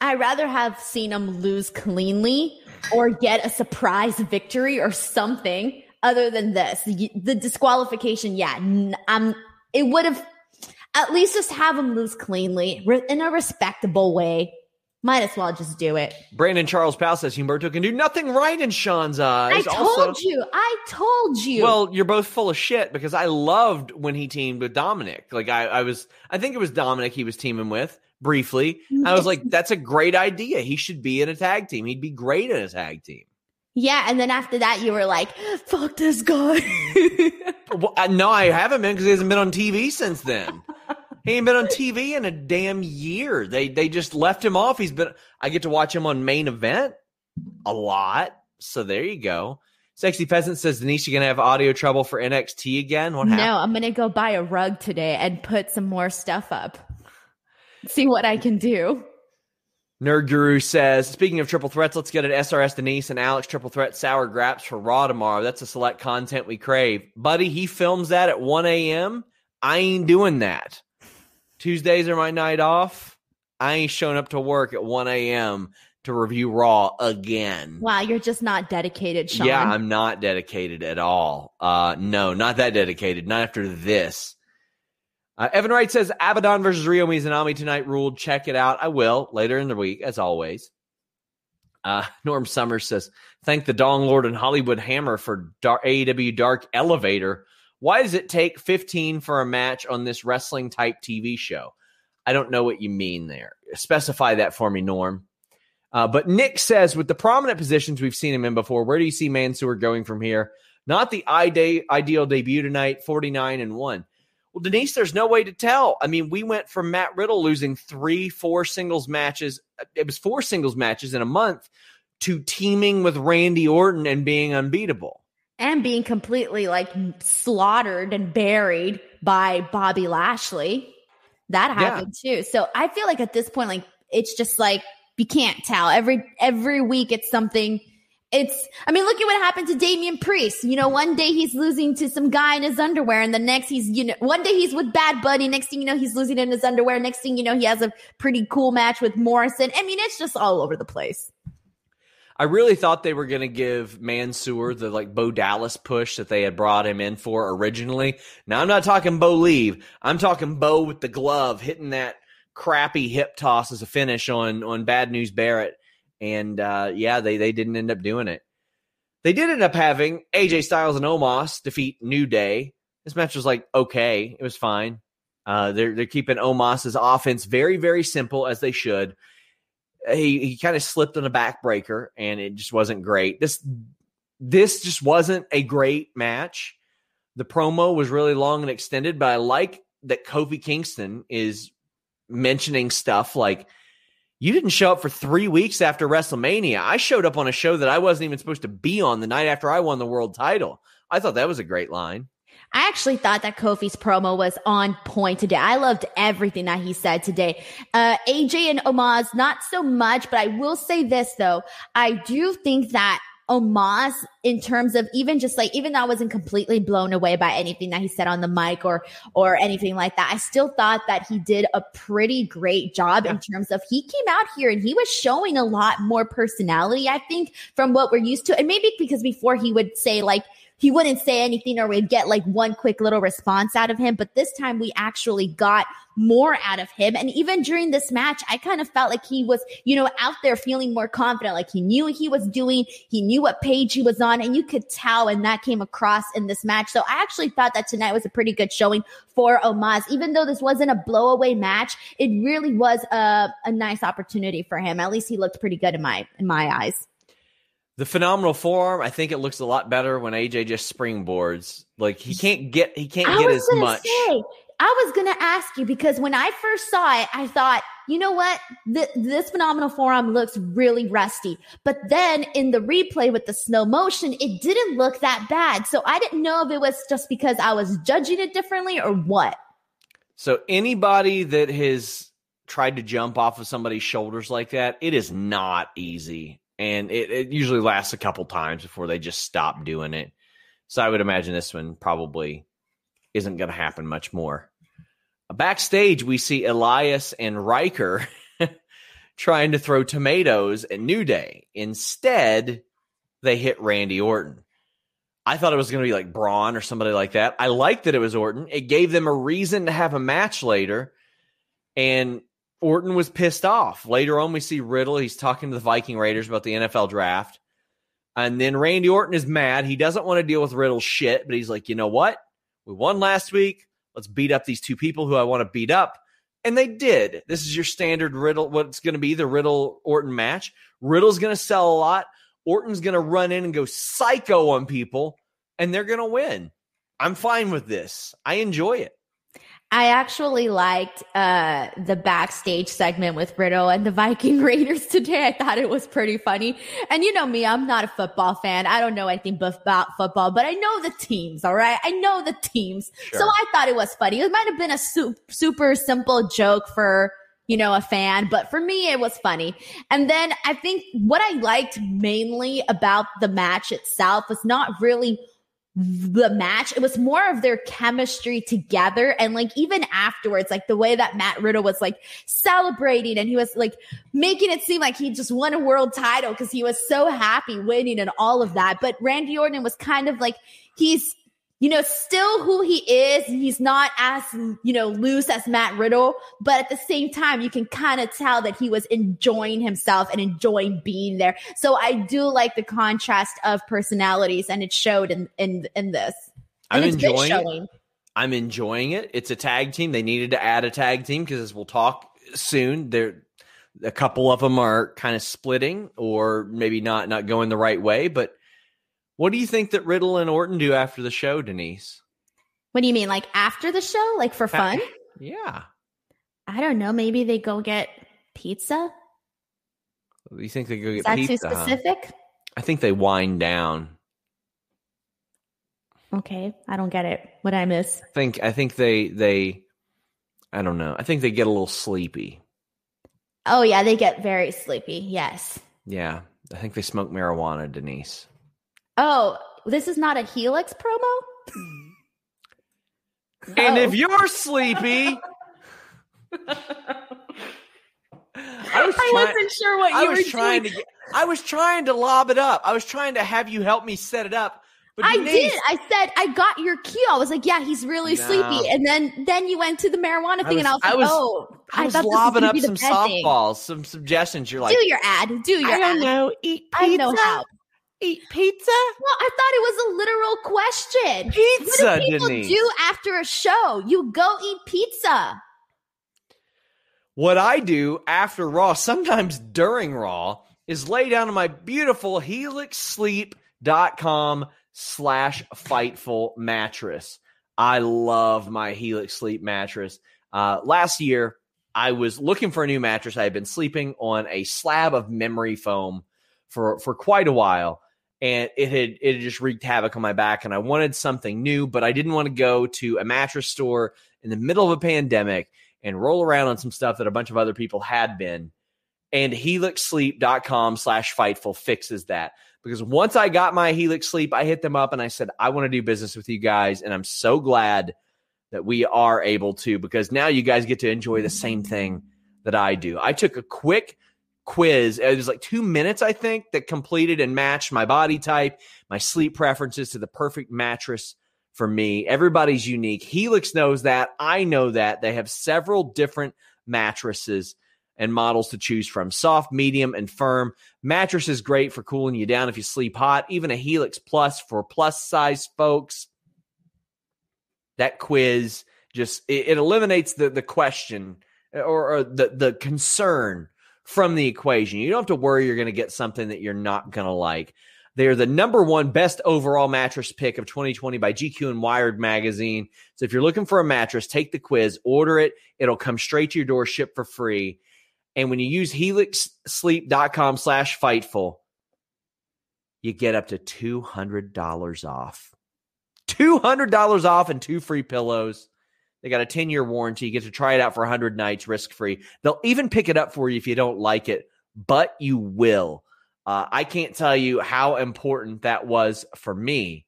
I'd rather have seen him lose cleanly or get a surprise victory or something other than this. The, disqualification, yeah, um, it would have at least just have him lose cleanly in a respectable way. Might as well just do it. Brandon Charles Powell says Humberto can do nothing right in Sean's eyes. I told Also- you. I told you. Well, you're both full of shit because I loved when he teamed with Dominic. Like I, I was, I think it was Dominic he was teaming with briefly. I was like, that's a great idea. He should be in a tag team. He'd be great in a tag team. Yeah, and then after that, you were like, "Fuck this guy." well, I, no, I haven't been because he hasn't been on TV since then. he ain't been on TV in a damn year. They they just left him off. He's been. I get to watch him on main event a lot. So there you go. Sexy Peasant says Denise, you gonna have audio trouble for NXT again? What happened? No, I'm gonna go buy a rug today and put some more stuff up. See what I can do. Nerd Guru says, speaking of triple threats, let's get an SRS Denise and Alex triple threat sour graps for Raw tomorrow. That's a select content we crave. Buddy, he films that at 1 a.m. I ain't doing that. Tuesdays are my night off. I ain't showing up to work at 1 a.m. to review Raw again. Wow, you're just not dedicated, Sean. Yeah, I'm not dedicated at all. Uh, no, not that dedicated. Not after this. Uh, Evan Wright says Abaddon versus Ryo Mizunami tonight ruled. Check it out. I will later in the week, as always. Uh, Norm Summers says, thank the Dong Lord and Hollywood Hammer for Dar- AEW Dark Elevation. Why does it take 15 for a match on this wrestling type TV show? I don't know what you mean there. Specify that for me, Norm. Uh, but Nick says, with the prominent positions we've seen him in before, where do you see Mansoor going from here? Not the ideal debut tonight, 49 and 1. Well, Denise, there's no way to tell. I mean, we went from Matt Riddle losing three, four singles matches. Uh, it was four singles matches in a month to teaming with Randy Orton and being unbeatable. And being completely like slaughtered and buried by Bobby Lashley. That happened yeah. too. So I feel like at this point, like it's just like you can't tell. Every every week it's something it's I mean, look at what happened to Damian Priest. You know, one day he's losing to some guy in his underwear, and the next he's you know one day he's with Bad Bunny, next thing you know he's losing in his underwear, next thing you know he has a pretty cool match with Morrison. I mean, it's just all over the place. I really thought they were going to give Mansoor the like Bo Dallas push that they had brought him in for originally. Now I'm not talking Bo-Lieve. I'm talking Bo with the glove hitting that crappy hip toss as a finish on on Bad News Barrett and uh, yeah, they they didn't end up doing it. They did end up having AJ Styles and Omos defeat New Day. This match was like okay, it was fine. Uh, they're they're keeping Omos's offense very very simple as they should. He he kind of slipped on a backbreaker and it just wasn't great. This this just wasn't a great match. The promo was really long and extended, but I like that Kofi Kingston is mentioning stuff like you didn't show up for three weeks after WrestleMania. I showed up on a show that I wasn't even supposed to be on the night after I won the world title. I thought that was a great line. I actually thought that Kofi's promo was on point today. I loved everything that he said today. Uh, AJ and Omos, not so much, but I will say this though. I do think that Omos in terms of even just like even though I wasn't completely blown away by anything that he said on the mic or or anything like that, I still thought that he did a pretty great job yeah. in terms of he came out here and he was showing a lot more personality, I think, from what we're used to. And maybe because before he would say like he wouldn't say anything or we'd get like one quick little response out of him. But this time we actually got more out of him. And even during this match, I kind of felt like he was, you know, out there feeling more confident, like he knew what he was doing. He knew what page he was on and you could tell and that came across in this match. So I actually thought that tonight was a pretty good showing for Omos. Even though this wasn't a blowaway match, it really was a, a nice opportunity for him. At least he looked pretty good in my, in my eyes. The phenomenal forearm, I think it looks a lot better when AJ just springboards. Like he can't get he can't get as much. Say, I was gonna ask you because when I first saw it, I thought, you know what, Th- this phenomenal forearm looks really rusty. But then in the replay with the slow motion, it didn't look that bad. So I didn't know if it was just because I was judging it differently or what. So anybody that has tried to jump off of somebody's shoulders like that, it is not easy and it, it usually lasts a couple times before they just stop doing it. So I would imagine this one probably isn't going to happen much more. Backstage, we see Elias and Ryker trying to throw tomatoes at New Day. Instead, they hit Randy Orton. I thought it was going to be like Braun or somebody like that. I liked that it was Orton. It gave them a reason to have a match later. And Orton was pissed off. Later on, we see Riddle. He's talking to the Viking Raiders about the NFL draft. And then Randy Orton is mad. He doesn't want to deal with Riddle's shit, but he's like, you know what? We won last week. Let's beat up these two people who I want to beat up. And they did. This is your standard Riddle, what's going to be the Riddle Orton match. Riddle's going to sell a lot. Orton's going to run in and go psycho on people, and they're going to win. I'm fine with this. I enjoy it. I actually liked uh, the backstage segment with Riddle and the Viking Raiders today. I thought it was pretty funny. And you know me, I'm not a football fan. I don't know anything about football, but I know the teams, all right? I know the teams. Sure. So I thought it was funny. It might have been a su- super simple joke for, you know, a fan, but for me, it was funny. And then I think what I liked mainly about the match itself was not really the match. It was more of their chemistry together. And like even afterwards, like the way that Matt Riddle was like celebrating and he was like making it seem like he just won a world title because he was so happy winning and all of that. But Randy Orton was kind of like, he's you know, still who he is. He's not as, you know, loose as Matt Riddle, but at the same time, you can kind of tell that he was enjoying himself and enjoying being there. So I do like the contrast of personalities and it showed in, in, in this. And I'm enjoying it. I'm enjoying it. It's a tag team. They needed to add a tag team because as we'll talk soon, there a couple of them are kind of splitting or maybe not not going the right way, but what do you think that Riddle and Orton do after the show, Denise? What do you mean, like after the show, like for fun? yeah. I don't know. Maybe they go get pizza. You think they go get Is that pizza? too specific? Huh? I think they wind down. Okay, I don't get it. What I miss? I think I think they they I don't know. I think they get a little sleepy. Oh yeah, they get very sleepy. Yes. Yeah, I think they smoke marijuana, Denise. Oh, this is not a Helix promo? And oh. if you're sleepy, I, was I wasn't sure what you I was were trying doing. to get, I was trying to lob it up. I was trying to have you help me set it up. But I Denise, did. I said I got your cue. I was like, "Yeah, he's really no. sleepy." And then, then you went to the marijuana thing, was, and I was like, I was, "Oh, I, was lobbing up some softballs, thing. some suggestions." You're like, "Do your ad. Do your I don't ad. know. Eat pizza. I know how eat pizza? Well, I thought it was a literal question. Pizza, what do people Denise? do after a show? You go eat pizza. What I do after Raw, sometimes during Raw, is lay down on my beautiful helixsleep.com slash fightful mattress. I love my Helix Sleep mattress. Uh, last year, I was looking for a new mattress. I had been sleeping on a slab of memory foam for, for quite a while and it had it had just wreaked havoc on my back and I wanted something new, but I didn't want to go to a mattress store in the middle of a pandemic and roll around on some stuff that a bunch of other people had been. And helixsleep.com slash fightful fixes that. Because once I got my Helix Sleep, I hit them up and I said, I want to do business with you guys. And I'm so glad that we are able to because now you guys get to enjoy the same thing that I do. I took a quick quiz. It was like two minutes, I think, that completed and matched my body type, my sleep preferences to the perfect mattress for me. Everybody's unique. Helix knows that. I know that. They have several different mattresses and models to choose from soft, medium, and firm. Mattress is great for cooling you down if you sleep hot. Even a Helix Plus for plus size folks. That quiz just it, it eliminates the the question or, or the the concern from the equation. You don't have to worry you're going to get something that you're not going to like. They're the number one best overall mattress pick of 2020 by GQ and Wired magazine. So if you're looking for a mattress, take the quiz, order it. It'll come straight to your door, ship for free. And when you use helixsleep.com slash fightful, you get up to $200 off. $200 off and two free pillows. They got a 10 year warranty. You get to try it out for 100 nights risk free. They'll even pick it up for you if you don't like it, but you will. Uh, I can't tell you how important that was for me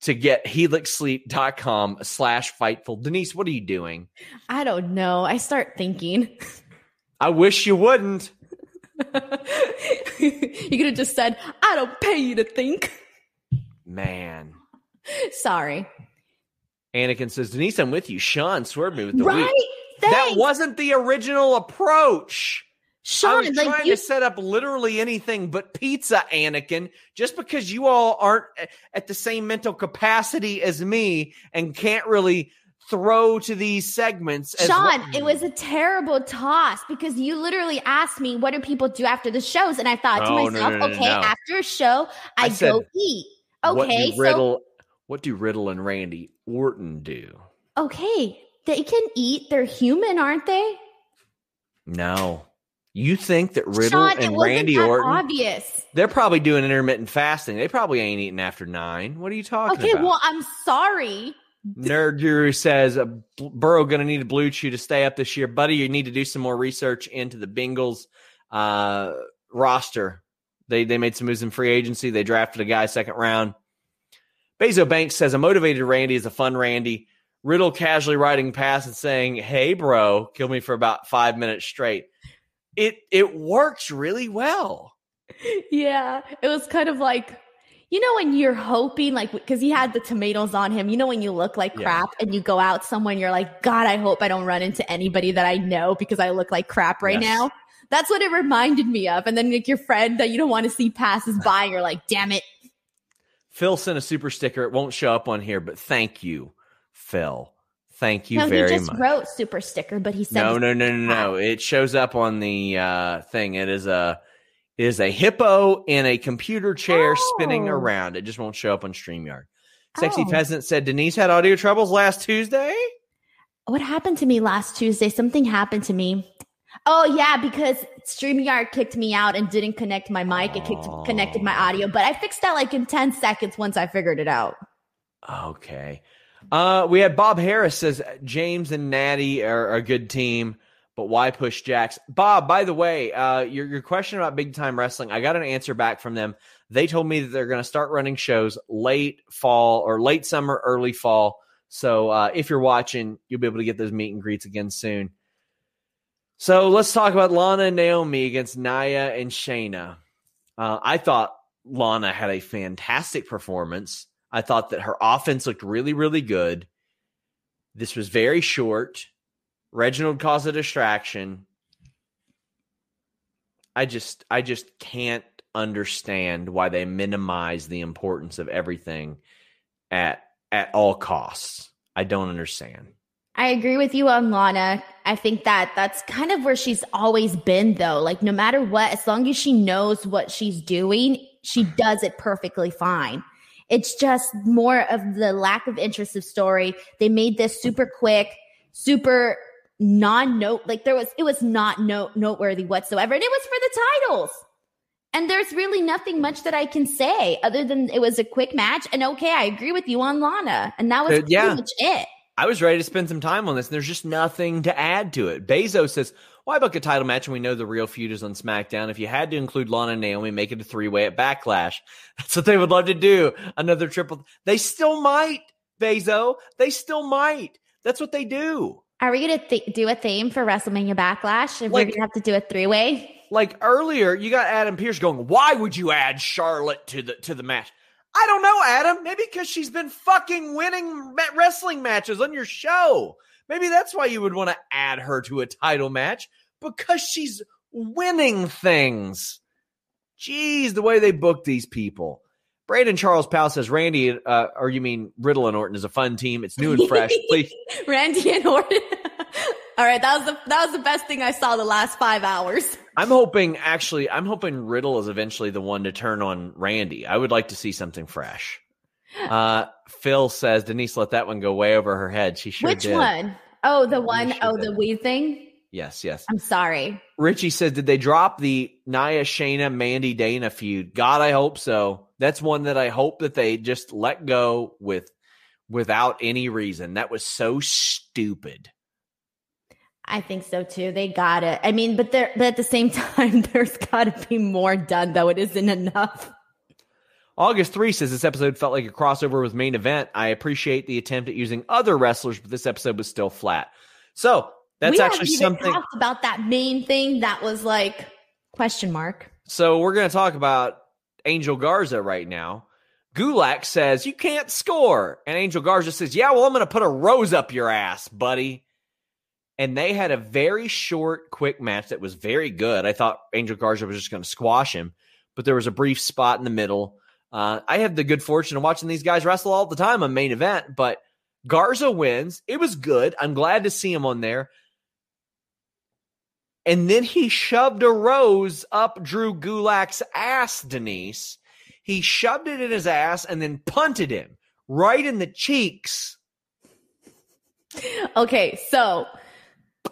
to get helixsleep.com slash fightful. Denise, what are you doing? I don't know. I start thinking. I wish you wouldn't. you could have just said, I don't pay you to think. Man. Sorry. Anakin says, Denise, I'm with you. Sean swerved me with the right? week. That wasn't the original approach. Sean, I was like trying you... to set up literally anything but pizza, Anakin. Just because you all aren't at the same mental capacity as me and can't really throw to these segments. as Sean, well- it was a terrible toss because you literally asked me, what do people do after the shows? And I thought to No, no, myself, no, no, okay, no. after a show, I I, said, go eat. what Okay, do so Riddle? what do Riddle and Randy Orton do? okay, they can eat. They're human, aren't they? No, you think that Riddle Sean, and Randy Orton? obvious. They're probably doing intermittent fasting. They probably ain't eating after nine. What are you talking Okay, about? Okay, well, I'm sorry. Nerd Guru says uh, Burrow going to need a blue chew to stay up this year, buddy. You need to do some more research into the Bengals uh, roster. They they made some moves in free agency. They drafted a guy second round. Bezo Banks says a motivated Randy is a fun Randy. Riddle casually riding past and saying, "Hey, bro, kill me for about five minutes straight." It it works really well. Yeah, it was kind of like, you know, when you're hoping, like, because he had the tomatoes on him, you know, when you look like Yeah. crap and you go out somewhere and you're like, God, I hope I don't run into anybody that I know because I look like crap right Yes. now. That's what it reminded me of. And then, like, your friend that you don't want to see passes by, you're like, damn it. Phil sent a super sticker. It won't show up on here, but thank you, Phil. Thank you no, very much. he just much. wrote super sticker, but he said, No, no, no, no, no. It shows up on the uh, thing. It is a it is a hippo in a computer chair spinning Oh. around. It just won't show up on Streamyard. Sexy Oh. peasant said Denise had audio troubles last Tuesday. What happened to me last Tuesday? Something happened to me. Oh yeah, because StreamYard kicked me out and didn't connect my mic. It kicked, connected my audio, but I fixed that like in 10 seconds once I figured it out. Okay. Uh, we had Bob Harris says James and Natty are a good team, but why push Jax? Bob, by the way, uh, your your question about big time wrestling, I got an answer back from them. They told me that they're going to start running shows late fall or late summer, early fall. So uh, if you're watching, you'll be able to get those meet and greets again soon. So let's talk about Lana and Naomi against Nia and Shayna. Uh, I thought Lana had a fantastic performance. I thought that her offense looked really, really good. This was very short. Reginald caused a distraction. I just I just can't understand why they minimize the importance of everything at at all costs. I don't understand. I agree with you on Lana. I think that that's kind of where she's always been, though. Like, no matter what, as long as she knows what she's doing, she does it perfectly fine. It's just more of the lack of interest of story. They made this super quick, super non-note. Like there was, it was not note noteworthy whatsoever, and it was for the titles. And there's really nothing much that I can say other than it was a quick match. And okay, I agree with you on Lana, and that was Uh, pretty yeah. much it. I was ready to spend some time on this, and there's just nothing to add to it. Bezos says, Why book a title match when we know the real feud is on SmackDown? If you had to include Lana and Naomi, make it a three way at Backlash. That's what they would love to do. Another triple. They still might, Bezos. They still might. That's what they do. Are we gonna th- do a theme for WrestleMania Backlash? If Like- we're gonna have to do a three way, Like earlier, you got Adam Pearce going, Why would you add Charlotte to the to the match? I don't know, Adam. Maybe because she's been fucking winning wrestling matches on your show. Maybe that's why you would want to add her to a title match because she's winning things. Jeez, the way they book these people. Braden Charles Powell says Randy, uh, or you mean Riddle and Orton is a fun team. It's new and fresh. Please, Randy and Orton. All right, that was the that was the best thing I saw the last five hours. I'm hoping actually, I'm hoping Riddle is eventually the one to turn on Randy. I would like to see something fresh. Uh, Phil says Denise let that one go way over her head. She sure Which did. one? Oh, the one sure oh did. the weed thing. Yes, yes. I'm sorry. Richie says, did they drop the Nia, Shayna, Mandy, Dana feud? God, I hope so. That's one that I hope that they just let go with without any reason. That was so stupid. I think so too. They got it. I mean, but there, but at the same time, there's got to be more done. Though it isn't enough. August 3 says this episode felt like a crossover with main event. I appreciate the attempt at using other wrestlers, but this episode was still flat. So that's we actually something. talked about that main thing that was like question mark. So we're going to talk about Angel Garza right now. Gulak says, You can't score. And Angel Garza says, Yeah, well, I'm going to put a rose up your ass, buddy. And they had a very short, quick match that was very good. I thought Angel Garza was just going to squash him, but there was a brief spot in the middle. Uh, I have the good fortune of watching these guys wrestle all the time on main event, but Garza wins. It was good. I'm glad to see him on there. And then he shoved a rose up Drew Gulak's ass, Denise. He shoved it in his ass and then punted him right in the cheeks. Okay, so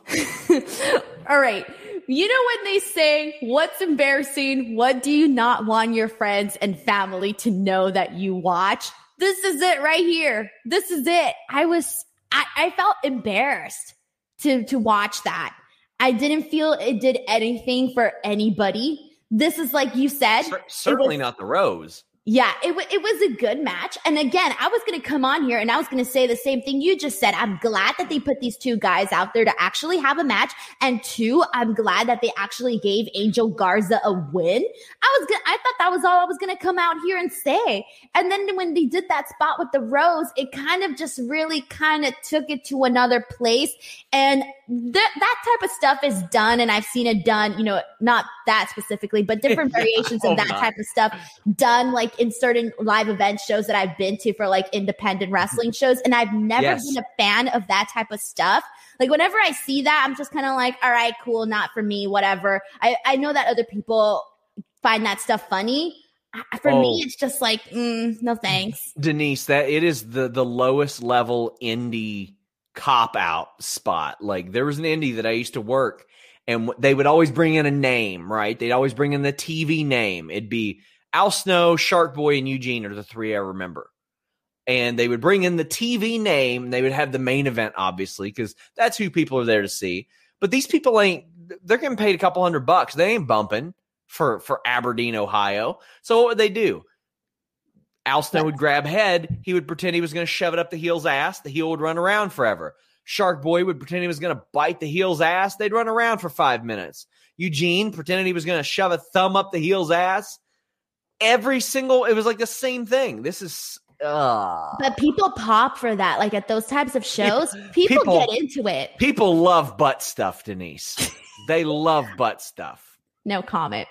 all right. You know when they say what's embarrassing? What do you not want your friends and family to know that you watch? This is it right here. This is it. I was I, I felt embarrassed to to watch that. I didn't feel it did anything for anybody. This is like you said. Certainly was, not the rose. Yeah, it, w- it was a good match. And again, I was going to come on here and I was going to say the same thing you just said. I'm glad that they put these two guys out there to actually have a match. And two, I'm glad that they actually gave Angel Garza a win. I was gonna, I thought that was all I was going to come out here and say. And then when they did that spot with the rose, it kind of just really kind of took it to another place. And that that type of stuff is done and I've seen it done, you know, not that specifically, but different variations of that type of stuff done like in certain live event shows that I've been to for like independent wrestling shows. And I've never yes. been a fan of that type of stuff. Like whenever I see that, I'm just kind of like, all right, cool, not for me, whatever. I, I know that other people find that stuff funny. For oh. me, it's just like, mm, no thanks. Denise, that it is the the lowest level indie cop out spot. Like there was an indie that I used to work and they would always bring in a name, right? They'd always bring in the TV name. It'd be Al Snow, Shark Boy, and Eugene are the three I remember. And they would bring in the TV name. They would have the main event, obviously, because that's who people are there to see. But these people ain't, they're getting paid a couple hundred bucks. They ain't bumping for, for Aberdeen, Ohio. So what would they do? Al Snow would grab head. He would pretend he was going to shove it up the heel's ass. The heel would run around forever. Shark Boy would pretend he was going to bite the heel's ass. They'd run around for five minutes. Eugene pretended he was going to shove a thumb up the heel's ass. Every single, it was like the same thing. This is. Uh, but people pop for that. Like at those types of shows, people, people get into it. People love butt stuff, Denise. they love butt stuff. No comment.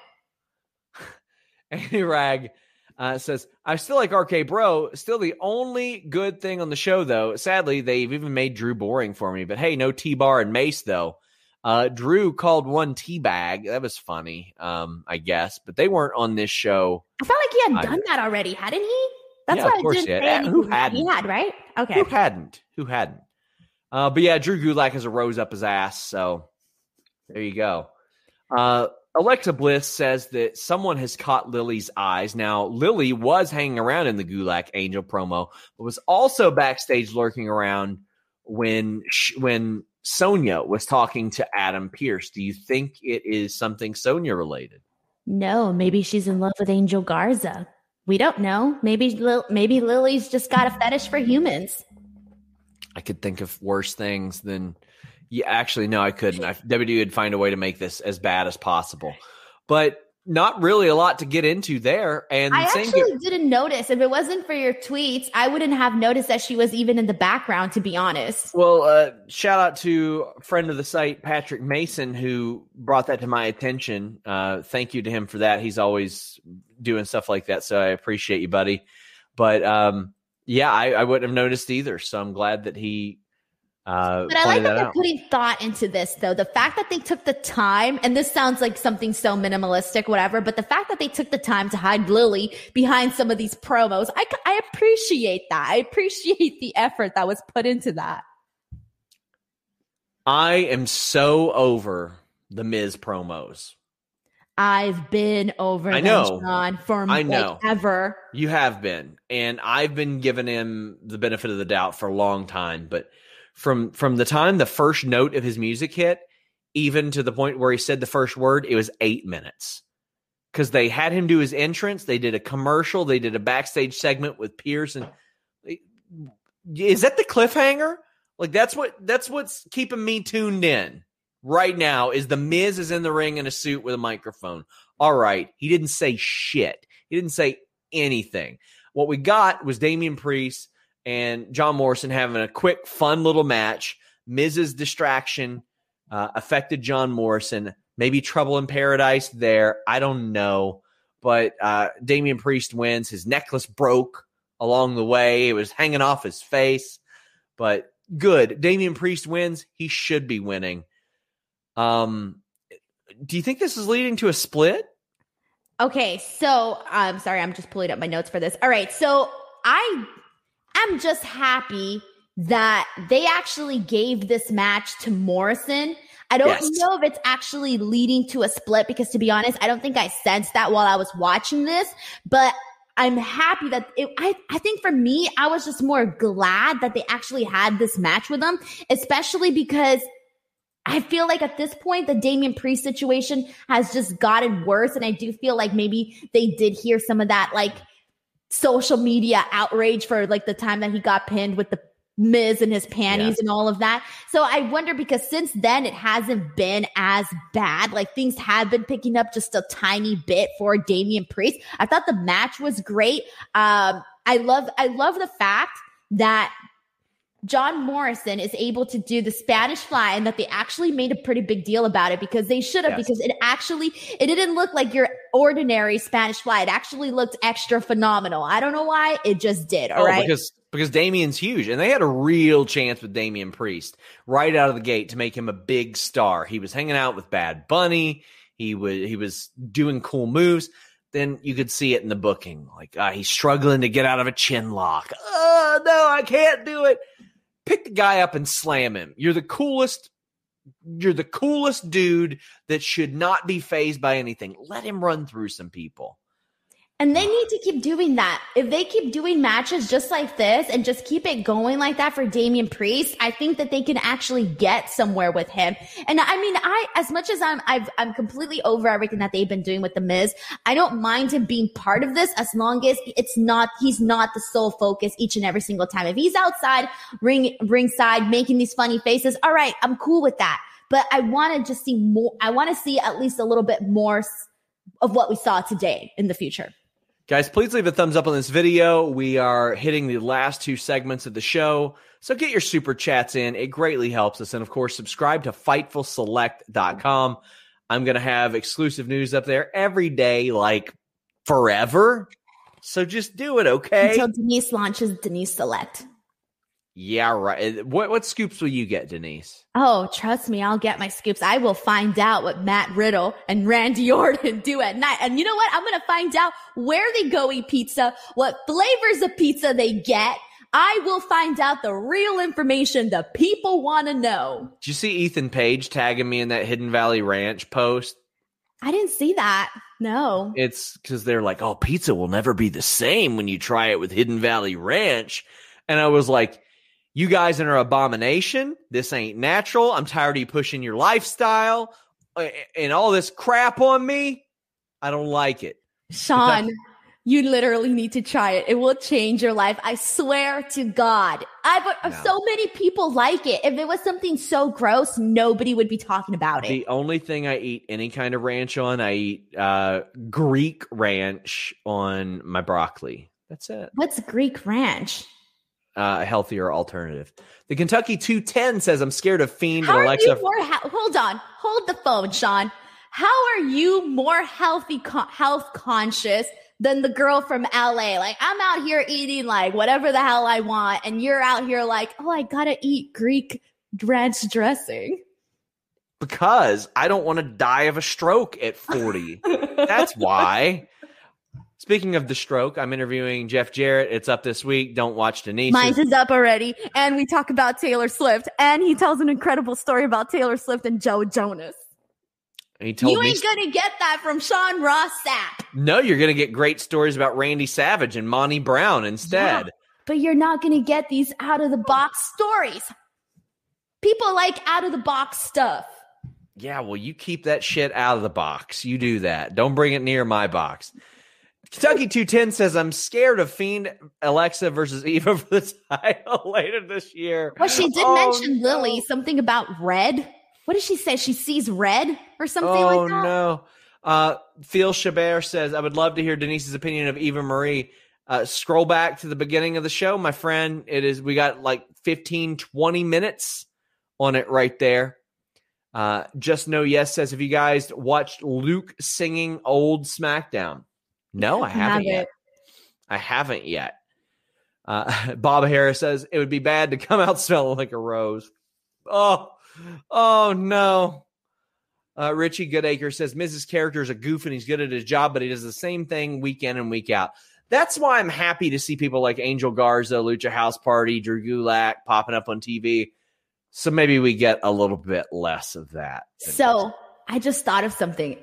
Andy Rag uh, says, I still like RK Bro. Still the only good thing on the show, though. Sadly, they've even made Drew boring for me. But hey, no T Bar and Mace, though. Uh, Drew called one T bag. That was funny, um, I guess. But they weren't on this show. I felt like he had done that already, hadn't he? That's yeah, why I didn't yeah. Who hadn't? He had, right? Okay. Who hadn't? Who hadn't? Uh, but yeah, Drew Gulak has a rose up his ass. So there you go. Uh, Alexa Bliss says that someone has caught Lily's eyes. Now, Lily was hanging around in the Gulak Angel promo, but was also backstage lurking around when when Sonya was talking to Adam Pearce. Do you think it is something Sonya related? No, maybe she's in love with Angel Garza. We don't know. Maybe maybe Lily's just got a fetish for humans. I could think of worse things than yeah, actually, no, I couldn't. I, WWE would find a way to make this as bad as possible, but not really a lot to get into there. And I actually didn't notice. If it wasn't for your tweets, I wouldn't have noticed that she was even in the background. To be honest. Well, uh, shout out to friend of the site Patrick Mason who brought that to my attention. Uh, thank you to him for that. He's always doing stuff like that, so I appreciate you, buddy. But um, yeah, I, I wouldn't have noticed either. So I'm glad that he uh, but I like that, that they're putting thought into this, though. The fact that they took the time, and this sounds like something so minimalistic, whatever, but the fact that they took the time to hide Lily behind some of these promos, I, I appreciate that. I appreciate the effort that was put into that. I am so over the Miz promos. I've been over I know. John for I know. Like ever. You have been. And I've been giving him the benefit of the doubt for a long time, but – from from the time the first note of his music hit even to the point where he said the first word it was eight minutes. Because they had him do his entrance they did a commercial they did a backstage segment with Pearce and eh, is that the cliffhanger? Like that's what that's what's keeping me tuned in right now is the miz is in the ring in a suit with a microphone. All right he didn't say shit. He didn't say anything. What we got was damian priest and John Morrison having a quick, fun little match. Miz's distraction uh, affected John Morrison. Maybe trouble in paradise there. I don't know. But uh, Damian Priest wins. His necklace broke along the way, it was hanging off his face. But good. Damian Priest wins. He should be winning. Um, do you think this is leading to a split? Okay, so I'm sorry, I'm just pulling up my notes for this. All right, so I am just happy that they actually gave this match to Morrison. I don't Yes. know if it's actually leading to a split because to be honest, I don't think I sensed that while I was watching this, but I'm happy that it, I, I think for me, I was just more glad that they actually had this match with them, especially because I feel like at this point, the Damian Priest situation has just gotten worse. And I do feel like maybe they did hear some of that like social media outrage for like the time that he got pinned with the Miz and his panties Yeah. and all of that. So I wonder because since then it hasn't been as bad. Like things have been picking up just a tiny bit for Damian Priest. I thought the match was great. Um, I love I love the fact that John Morrison is able to do the Spanish fly and that they actually made a pretty big deal about it because they should have Yes. because it actually it didn't look like your ordinary Spanish fly. It actually looked extra phenomenal. I don't know why, it just did. All oh, right. because because Damian's huge, and they had a real chance with Damian Priest right out of the gate to make him a big star. He was hanging out with Bad Bunny. He was he was doing cool moves. Then you could see it in the booking, like uh, he's struggling to get out of a chin lock. Oh no, I can't do it. Pick the guy up and slam him. You're the coolest. You're the coolest dude that should not be phased by anything. Let him run through some people. And they need to keep doing that. If they keep doing matches just like this and just keep it going like that for Damian Priest, I think that they can actually get somewhere with him. And I mean, I, as much as I'm, I've, I'm completely over everything that they've been doing with the Miz. I don't mind him being part of this as long as it's not, he's not the sole focus each and every single time. If he's outside ring, ringside making these funny faces, all right, I'm cool with that. But I want to just see more, I want to see at least a little bit more of what we saw today in the future. Guys, please leave a thumbs up on this video. We are hitting the last two segments of the show. So get your super chats in. It greatly helps us. And of course, subscribe to FightfulSelect.com. I'm going to have exclusive news up there every day, like forever. So just do it, okay? Until Denise launches Denise Select. Yeah, right. What, what scoops will you get, Denise? Oh, trust me, I'll get my scoops. I will find out what Matt Riddle and Randy Orton do at night. And you know what? I'm going to find out where they go eat pizza, what flavors of pizza they get. I will find out the real information the people want to know. Did you see Ethan Page tagging me in that Hidden Valley Ranch post? I didn't see that. No. It's because they're like, oh, pizza will never be the same when you try it with Hidden Valley Ranch. And I was like, you guys are an abomination. This ain't natural. I'm tired of you pushing your lifestyle uh, and all this crap on me. I don't like it. Sean, you literally need to try it. It will change your life. I swear to God. I've No. so many people like it. If it was something so gross, nobody would be talking about it. The only thing I eat any kind of ranch on, I eat uh, Greek ranch on my broccoli. That's it. What's Greek ranch? Uh, a healthier alternative. The Kentucky 210 says, I'm scared of Fiend How and are Alexa. you more? he- hold on, hold the phone, Sean. How are you more healthy, health conscious than the girl from LA? Like I'm out here eating like whatever the hell I want, and you're out here like, oh, I gotta eat Greek ranch dressing. because I don't want to die of a stroke at 40. That's why. Speaking of the stroke, I'm interviewing Jeff Jarrett. It's up this week. Don't watch Denise. Mine is up already, and we talk about Taylor Swift, and he tells an incredible story about Taylor Swift and Joe Jonas. He told You me, ain't gonna get that from Sean Ross Sapp. no, you're going to get great stories about Randy Savage and Monty Brown instead. but you're not going to get these out of the box stories. People like out of the box stuff. Yeah, well, you keep that shit out of the box. You do that. Don't bring it near my box. Kentucky 210 says, I'm scared of Fiend Alexa versus Eva for the title later this year. Well, she did Oh, mention no. Lily something about red. What did she say? She sees red or something Oh like that. Oh, no. Uh, Phil Chabert says, I would love to hear Denise's opinion of Eva Marie. Uh, scroll back to the beginning of the show, my friend. It is, we got like 15, 20 minutes on it right there. Uh, Just Know Yes says, Have you guys watched Luke singing old SmackDown? No, I haven't Haven't. yet. I haven't yet. Uh, Bob Harris says it would be bad to come out smelling like a rose. Oh, oh no. Uh, Richie Goodacre says Miz's character is a goof and he's good at his job, but he does the same thing week in and week out. That's why I'm happy to see people like Angel Garza, Lucha House Party, Drew Gulak popping up on TV. So maybe we get a little bit less of that. So I just thought of something.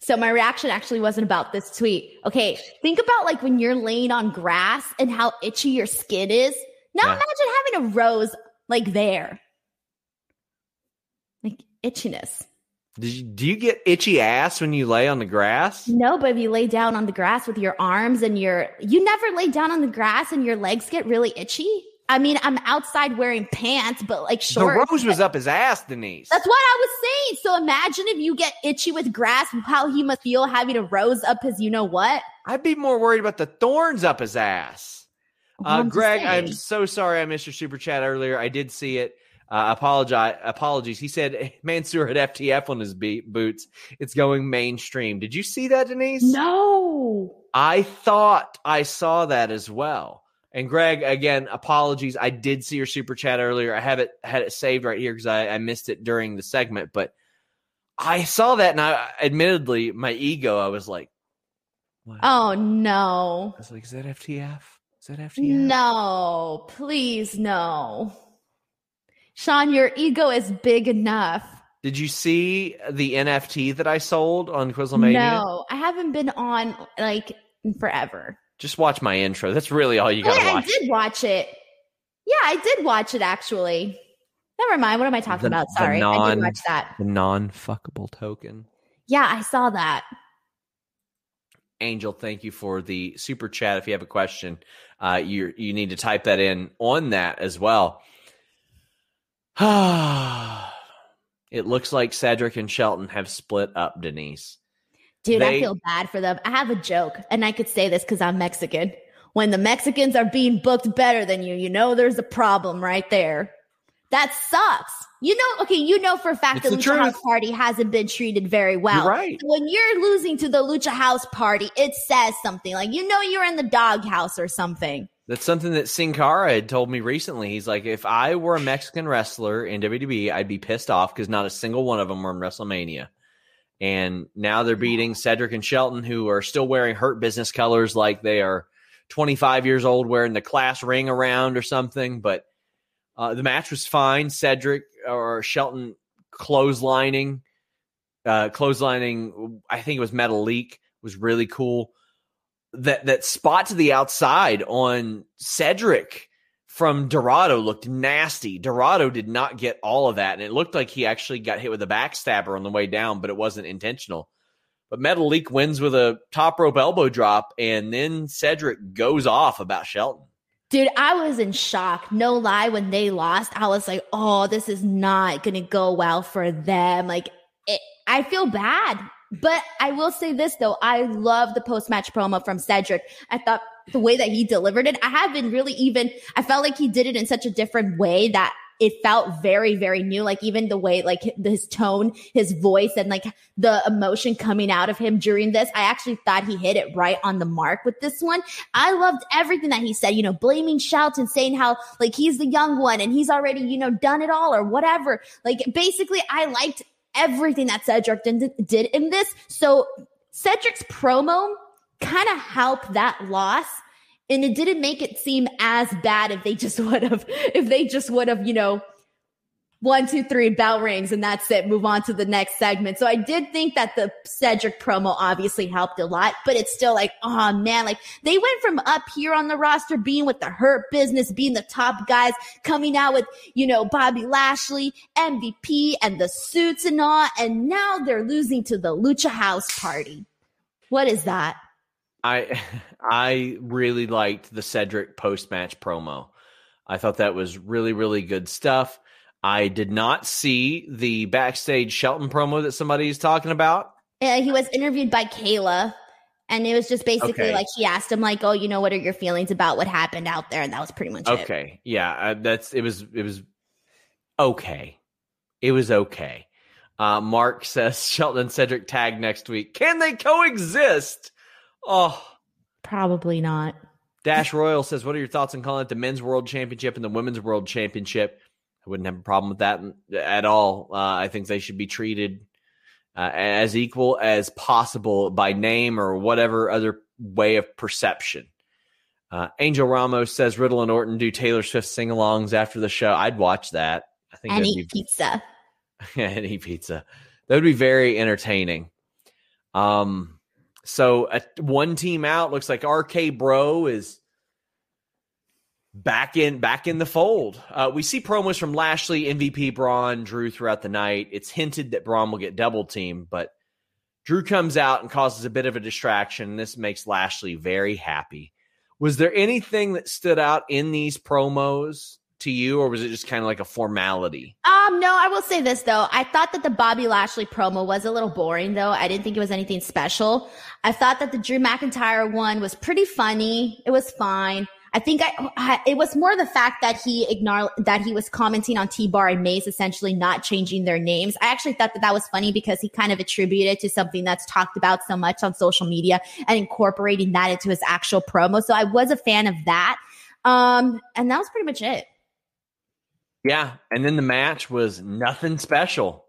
So my reaction actually wasn't about this tweet. Okay, think about like when you're laying on grass and how itchy your skin is. Now Yeah. imagine having a rose like there. Like itchiness. Did you, do you get itchy ass when you lay on the grass? No, but if you lay down on the grass with your arms and your you never lay down on the grass and your legs get really itchy. I mean, I'm outside wearing pants, but like shorts. The rose was up his ass, Denise. That's what I was saying. So imagine if you get itchy with grass, how he must feel having a rose up his you know what. I'd be more worried about the thorns up his ass. Uh, Greg, I'm so sorry I missed your super chat earlier. I did see it. Uh, apologize. Apologies. He said Mansoor had FTF on his be- boots. It's going mainstream. Did you see that, Denise? No. I thought I saw that as well. And Greg, again, apologies. I did see your super chat earlier. I have it had it saved right here because I, I missed it during the segment. But I saw that, and I admittedly, my ego, I was like, what? Oh no. I was like, is that FTF? Is that FTF? No, please no. Sean, your ego is big enough. Did you see the NFT that I sold on Quizlemania? No, I haven't been on like in forever. Just watch my intro. That's really all you got to yeah, I did watch it. Yeah, I did watch it actually. Never mind. What am I talking The- about? Sorry, I did watch that. The non-fuckable token. Yeah, I saw that. Angel, thank you for the super chat. If you have a question, uh, you you need to type that in on that as well. it looks like Cedric and Shelton have split up, Denise. Dude, They- I feel bad for them. I have a joke, and I could say this because I'm Mexican. When the Mexicans are being booked better than you, you know there's a problem right there. That sucks. You know, okay, you know for a fact that Lucha House. Party hasn't been treated very well. You're right. When you're losing to the Lucha House Party, it says something. Like you know you're in the doghouse or something. That's something that Sin Cara had told me recently. He's like, if I were a Mexican wrestler in WWE, I'd be pissed off because not a single one of them were in WrestleMania. And now they're beating Cedric and Shelton, who are still wearing Hurt Business colors like they are 25 years old, wearing the class ring around or something. But uh, the match was fine. Cedric or Shelton clotheslining, uh, clotheslining, I think it was Metalik, was really cool that that spot to the outside on Cedric from Dorado looked nasty. Dorado did not get all of that, and it looked like he actually got hit with a backstabber on the way down, but it wasn't intentional. But Metalik wins with a top rope elbow drop, and then Cedric goes off about Shelton. Dude, I was in shock. No lie, when they lost, I was like, oh, this is not going to go well for them. Like, it, I feel bad. But I will say this, though. I love the post match promo from Cedric. I thought the way that he delivered it, I have been really even, I felt like he did it in such a different way that it felt very, very new. Like, even the way, like, his tone, his voice, and like the emotion coming out of him during this, I actually thought he hit it right on the mark with this one. I loved everything that he said, you know, blaming Shelton, saying how like he's the young one and he's already, you know, done it all or whatever. Like basically, I liked everything that Cedric did, did in this. So Cedric's promo kind of help that loss. And it didn't make it seem as bad if they just would have, if they just would have, you know, one, two, three, bell rings, and that's it. Move on to the next segment. So I did think that the Cedric promo obviously helped a lot, but it's still like, oh man, like they went from up here on the roster being with the hurt business, being the top guys, coming out with, you know, Bobby Lashley, MVP, and the suits and all, and now they're losing to the Lucha House Party. What is that? I I really liked the Cedric post match promo. I thought that was really really good stuff. I did not see the backstage Shelton promo that somebody is talking about. Uh, he was interviewed by Kayla. And it was just basically Okay. like she asked him, like, "Oh, you know, what are your feelings about what happened out there?" And that was pretty much it. Okay, yeah, uh, that's it was it was okay. It was okay. Uh, Mark says Shelton and Cedric tag next week. Can they coexist? Oh, Probably not. Dash Royal says, "What are your thoughts on calling it the men's world championship and the women's world championship?" I wouldn't have a problem with that at all. Uh, I think they should be treated uh, as equal as possible by name or whatever other way of perception. Uh, Angel Ramos says Riddle and Orton do Taylor Swift sing-alongs after the show. I'd watch that. I think and eat be, pizza. and eat pizza. That would be very entertaining. Um, so a, one team out looks like RK Bro is back in back in the fold. Uh, we see promos from Lashley, MVP Braun, Drew throughout the night. It's hinted that Braun will get double teamed, but Drew comes out and causes a bit of a distraction. This makes Lashley very happy. Was there anything that stood out in these promos to you, or was it just kind of like a formality? Um, no, I will say this though. I thought that the Bobby Lashley promo was a little boring though. I didn't think it was anything special. I thought that the Drew McIntyre one was pretty funny. It was fine. I think I, I, it was more the fact that he ignored that he was commenting on T Bar and Mace essentially not changing their names. I actually thought that that was funny because he kind of attributed to something that's talked about so much on social media and incorporating that into his actual promo. So I was a fan of that. Um, and that was pretty much it. Yeah, and then the match was nothing special.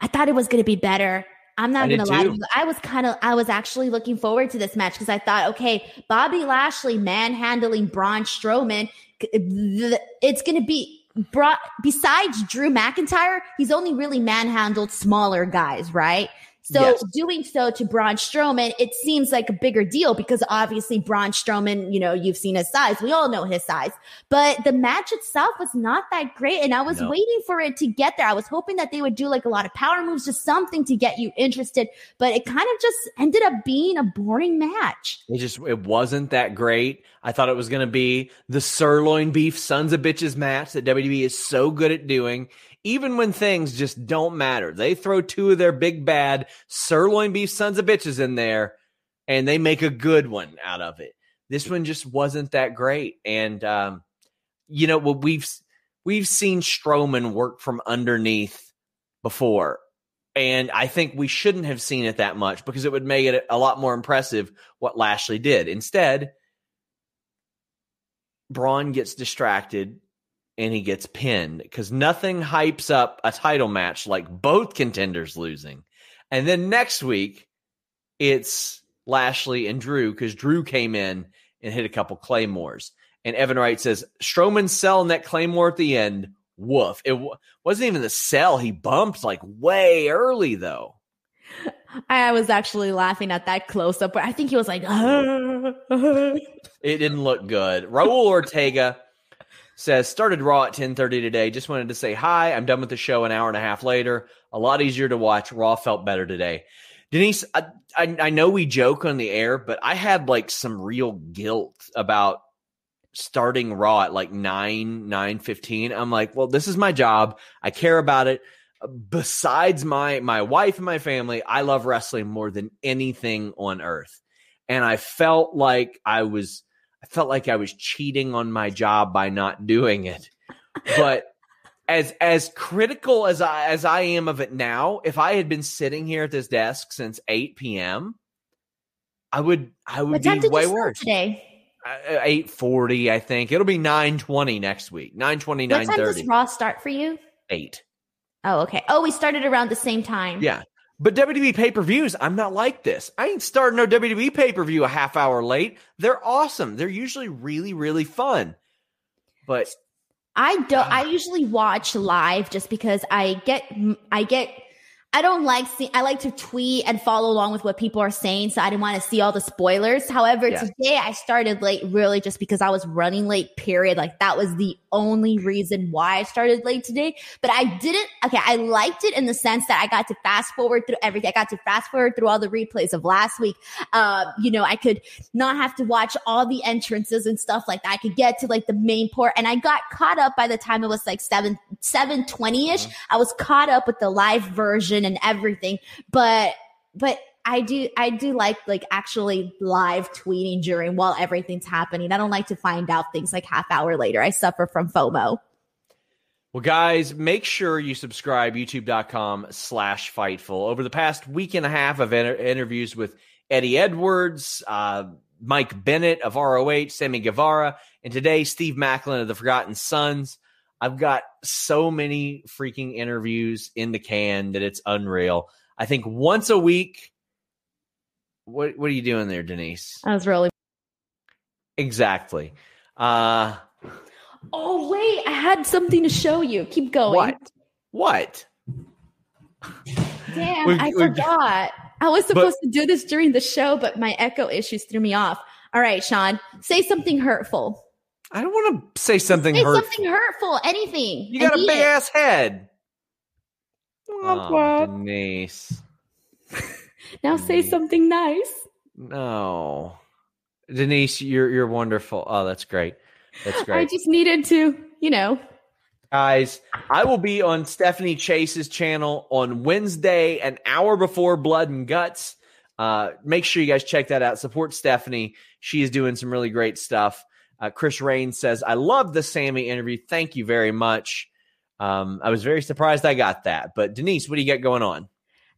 I thought it was going to be better. I'm not gonna lie to you. I was kind of, I was actually looking forward to this match because I thought, okay, Bobby Lashley manhandling Braun Strowman, it's gonna be brought besides Drew McIntyre, he's only really manhandled smaller guys, right? So yes. doing so to Braun Strowman, it seems like a bigger deal because obviously Braun Strowman, you know, you've seen his size. We all know his size, but the match itself was not that great. And I was no. waiting for it to get there. I was hoping that they would do like a lot of power moves, just something to get you interested, but it kind of just ended up being a boring match. It just, it wasn't that great. I thought it was going to be the sirloin beef sons of bitches match that WWE is so good at doing even when things just don't matter. They throw two of their big bad sirloin beef sons of bitches in there and they make a good one out of it. This one just wasn't that great. And, um, you know, what we've, we've seen Strowman work from underneath before. And I think we shouldn't have seen it that much because it would make it a lot more impressive what Lashley did. Instead, Braun gets distracted and he gets pinned because nothing hypes up a title match like both contenders losing. And then next week, it's Lashley and Drew because Drew came in and hit a couple claymores. And Evan Wright says Strowman selling that claymore at the end. Woof! It w- wasn't even the sell. He bumped like way early though. I was actually laughing at that close up. but I think he was like, it didn't look good. Raul Ortega says started Raw at 10:30 today. Just wanted to say hi. I'm done with the show an hour and a half later. A lot easier to watch. Raw felt better today. Denise, I, I, I know we joke on the air, but I had like some real guilt about starting Raw at like nine nine fifteen. I'm like, well, this is my job. I care about it. Besides my my wife and my family, I love wrestling more than anything on earth, and I felt like I was I felt like I was cheating on my job by not doing it. But as as critical as I as I am of it now, if I had been sitting here at this desk since 8 p.m., I would I would be way worse today. Uh, uh, eight forty, I think it'll be nine twenty next week. Nine twenty, nine thirty. What time does Raw start for you? Eight. Oh, okay. Oh, we started around the same time. Yeah, but WWE pay per views, I'm not like this. I ain't starting no WWE pay per view a half hour late. They're awesome. They're usually really, really fun. But I don't. Uh, I usually watch live just because I get I get I don't like see I like to tweet and follow along with what people are saying. So I didn't want to see all the spoilers. However, yeah. today I started late really just because I was running late, period. Like that was the only reason why I started late today. But I didn't okay, I liked it in the sense that I got to fast forward through everything. I got to fast forward through all the replays of last week. Uh, you know, I could not have to watch all the entrances and stuff like that. I could get to like the main port and I got caught up by the time it was like seven seven twenty ish. Mm-hmm. I was caught up with the live version and everything. But but I do I do like like actually live tweeting during while everything's happening. I don't like to find out things like half hour later. I suffer from FOMO. Well, guys, make sure you subscribe youtube.com slash fightful. Over the past week and a half of inter- interviews with Eddie Edwards, uh, Mike Bennett of ROH, Sammy Guevara, and today Steve Maclin of the Forgotten Sons. I've got so many freaking interviews in the can that it's unreal. I think once a week. What what are you doing there, Denise? I was really Exactly. Uh Oh wait, I had something to show you. Keep going. what? What? Damn, We- I we- forgot. I was supposed to do this during the show, but my echo issues threw me off. All right, Sean, say something hurtful. I don't want to say something Say hurtful. something hurtful. Anything. You got a need big it. ass head. Oh, Denise. Now say something nice. No. Denise, you're you're wonderful. Oh, that's great. That's great. I just needed to, you know. Guys, I will be on Stephanie Chase's channel on Wednesday, an hour before Blood and Guts. Uh, make sure you guys check that out. Support Stephanie. She is doing some really great stuff. Uh, Chris Rain says, I love the Sammy interview. Thank you very much. Um, I was very surprised I got that. But Denise, what do you got going on?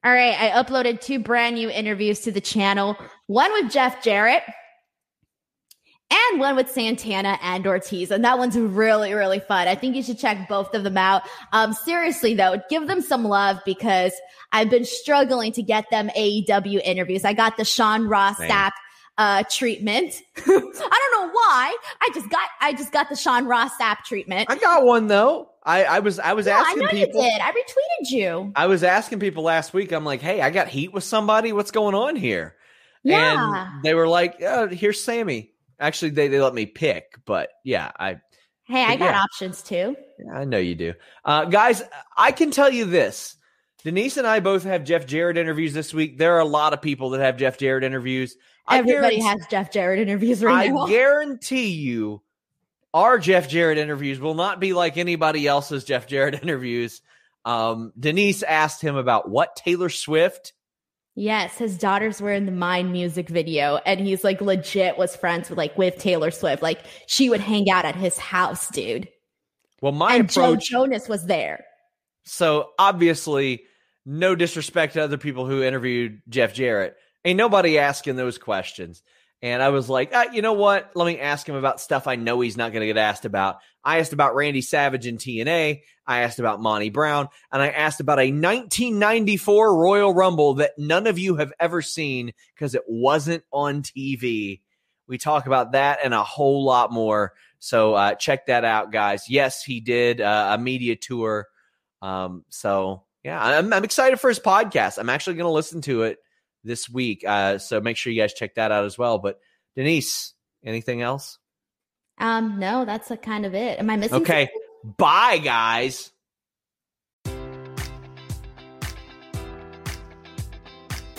All right, I uploaded two brand new interviews to the channel. One with Jeff Jarrett and one with Santana and Ortiz. And that one's really, really fun. I think you should check both of them out. Um, seriously though, give them some love because I've been struggling to get them AEW interviews. I got the Sean Ross Same. Sapp uh treatment. I don't know why. I just got I just got the Sean Ross Sapp treatment. I got one though. I, I was I was Yeah, I asking know people. you did. I retweeted you. I was asking people last week. I'm like, hey, I got heat with somebody. What's going on here? Yeah. And they were like, oh, here's Sammy. Actually, they, they let me pick, but yeah, I Hey, I got yeah. options too. I know you do. Uh, guys, I can tell you this. Denise and I both have Jeff Jarrett interviews this week. There are a lot of people that have Jeff Jarrett interviews. I Everybody has Jeff Jarrett interviews right I now. guarantee you, our Jeff Jarrett interviews will not be like anybody else's Jeff Jarrett interviews. Um, Denise asked him about what Taylor Swift. Yes, his daughters were in the Mine music video, and he's like legit was friends with like with Taylor Swift. Like she would hang out at his house, dude. Well, my and Joe. Jonas was there. So obviously, no disrespect to other people who interviewed Jeff Jarrett. Ain't nobody asking those questions. And I was like, ah, you know what? Let me ask him about stuff I know he's not going to get asked about. I asked about Randy Savage in TNA. I asked about Monty Brown. And I asked about a 1994 Royal Rumble that none of you have ever seen because it wasn't on TV. We talk about that and a whole lot more. So uh, check that out, guys. Yes, he did uh, a media tour. Um, so yeah, I'm, I'm excited for his podcast. I'm actually going to listen to it this week. Uh, so make sure you guys check that out as well. But Denise, anything else? Um, no, that's a kind of it. Am I missing? Okay. something? Bye, guys.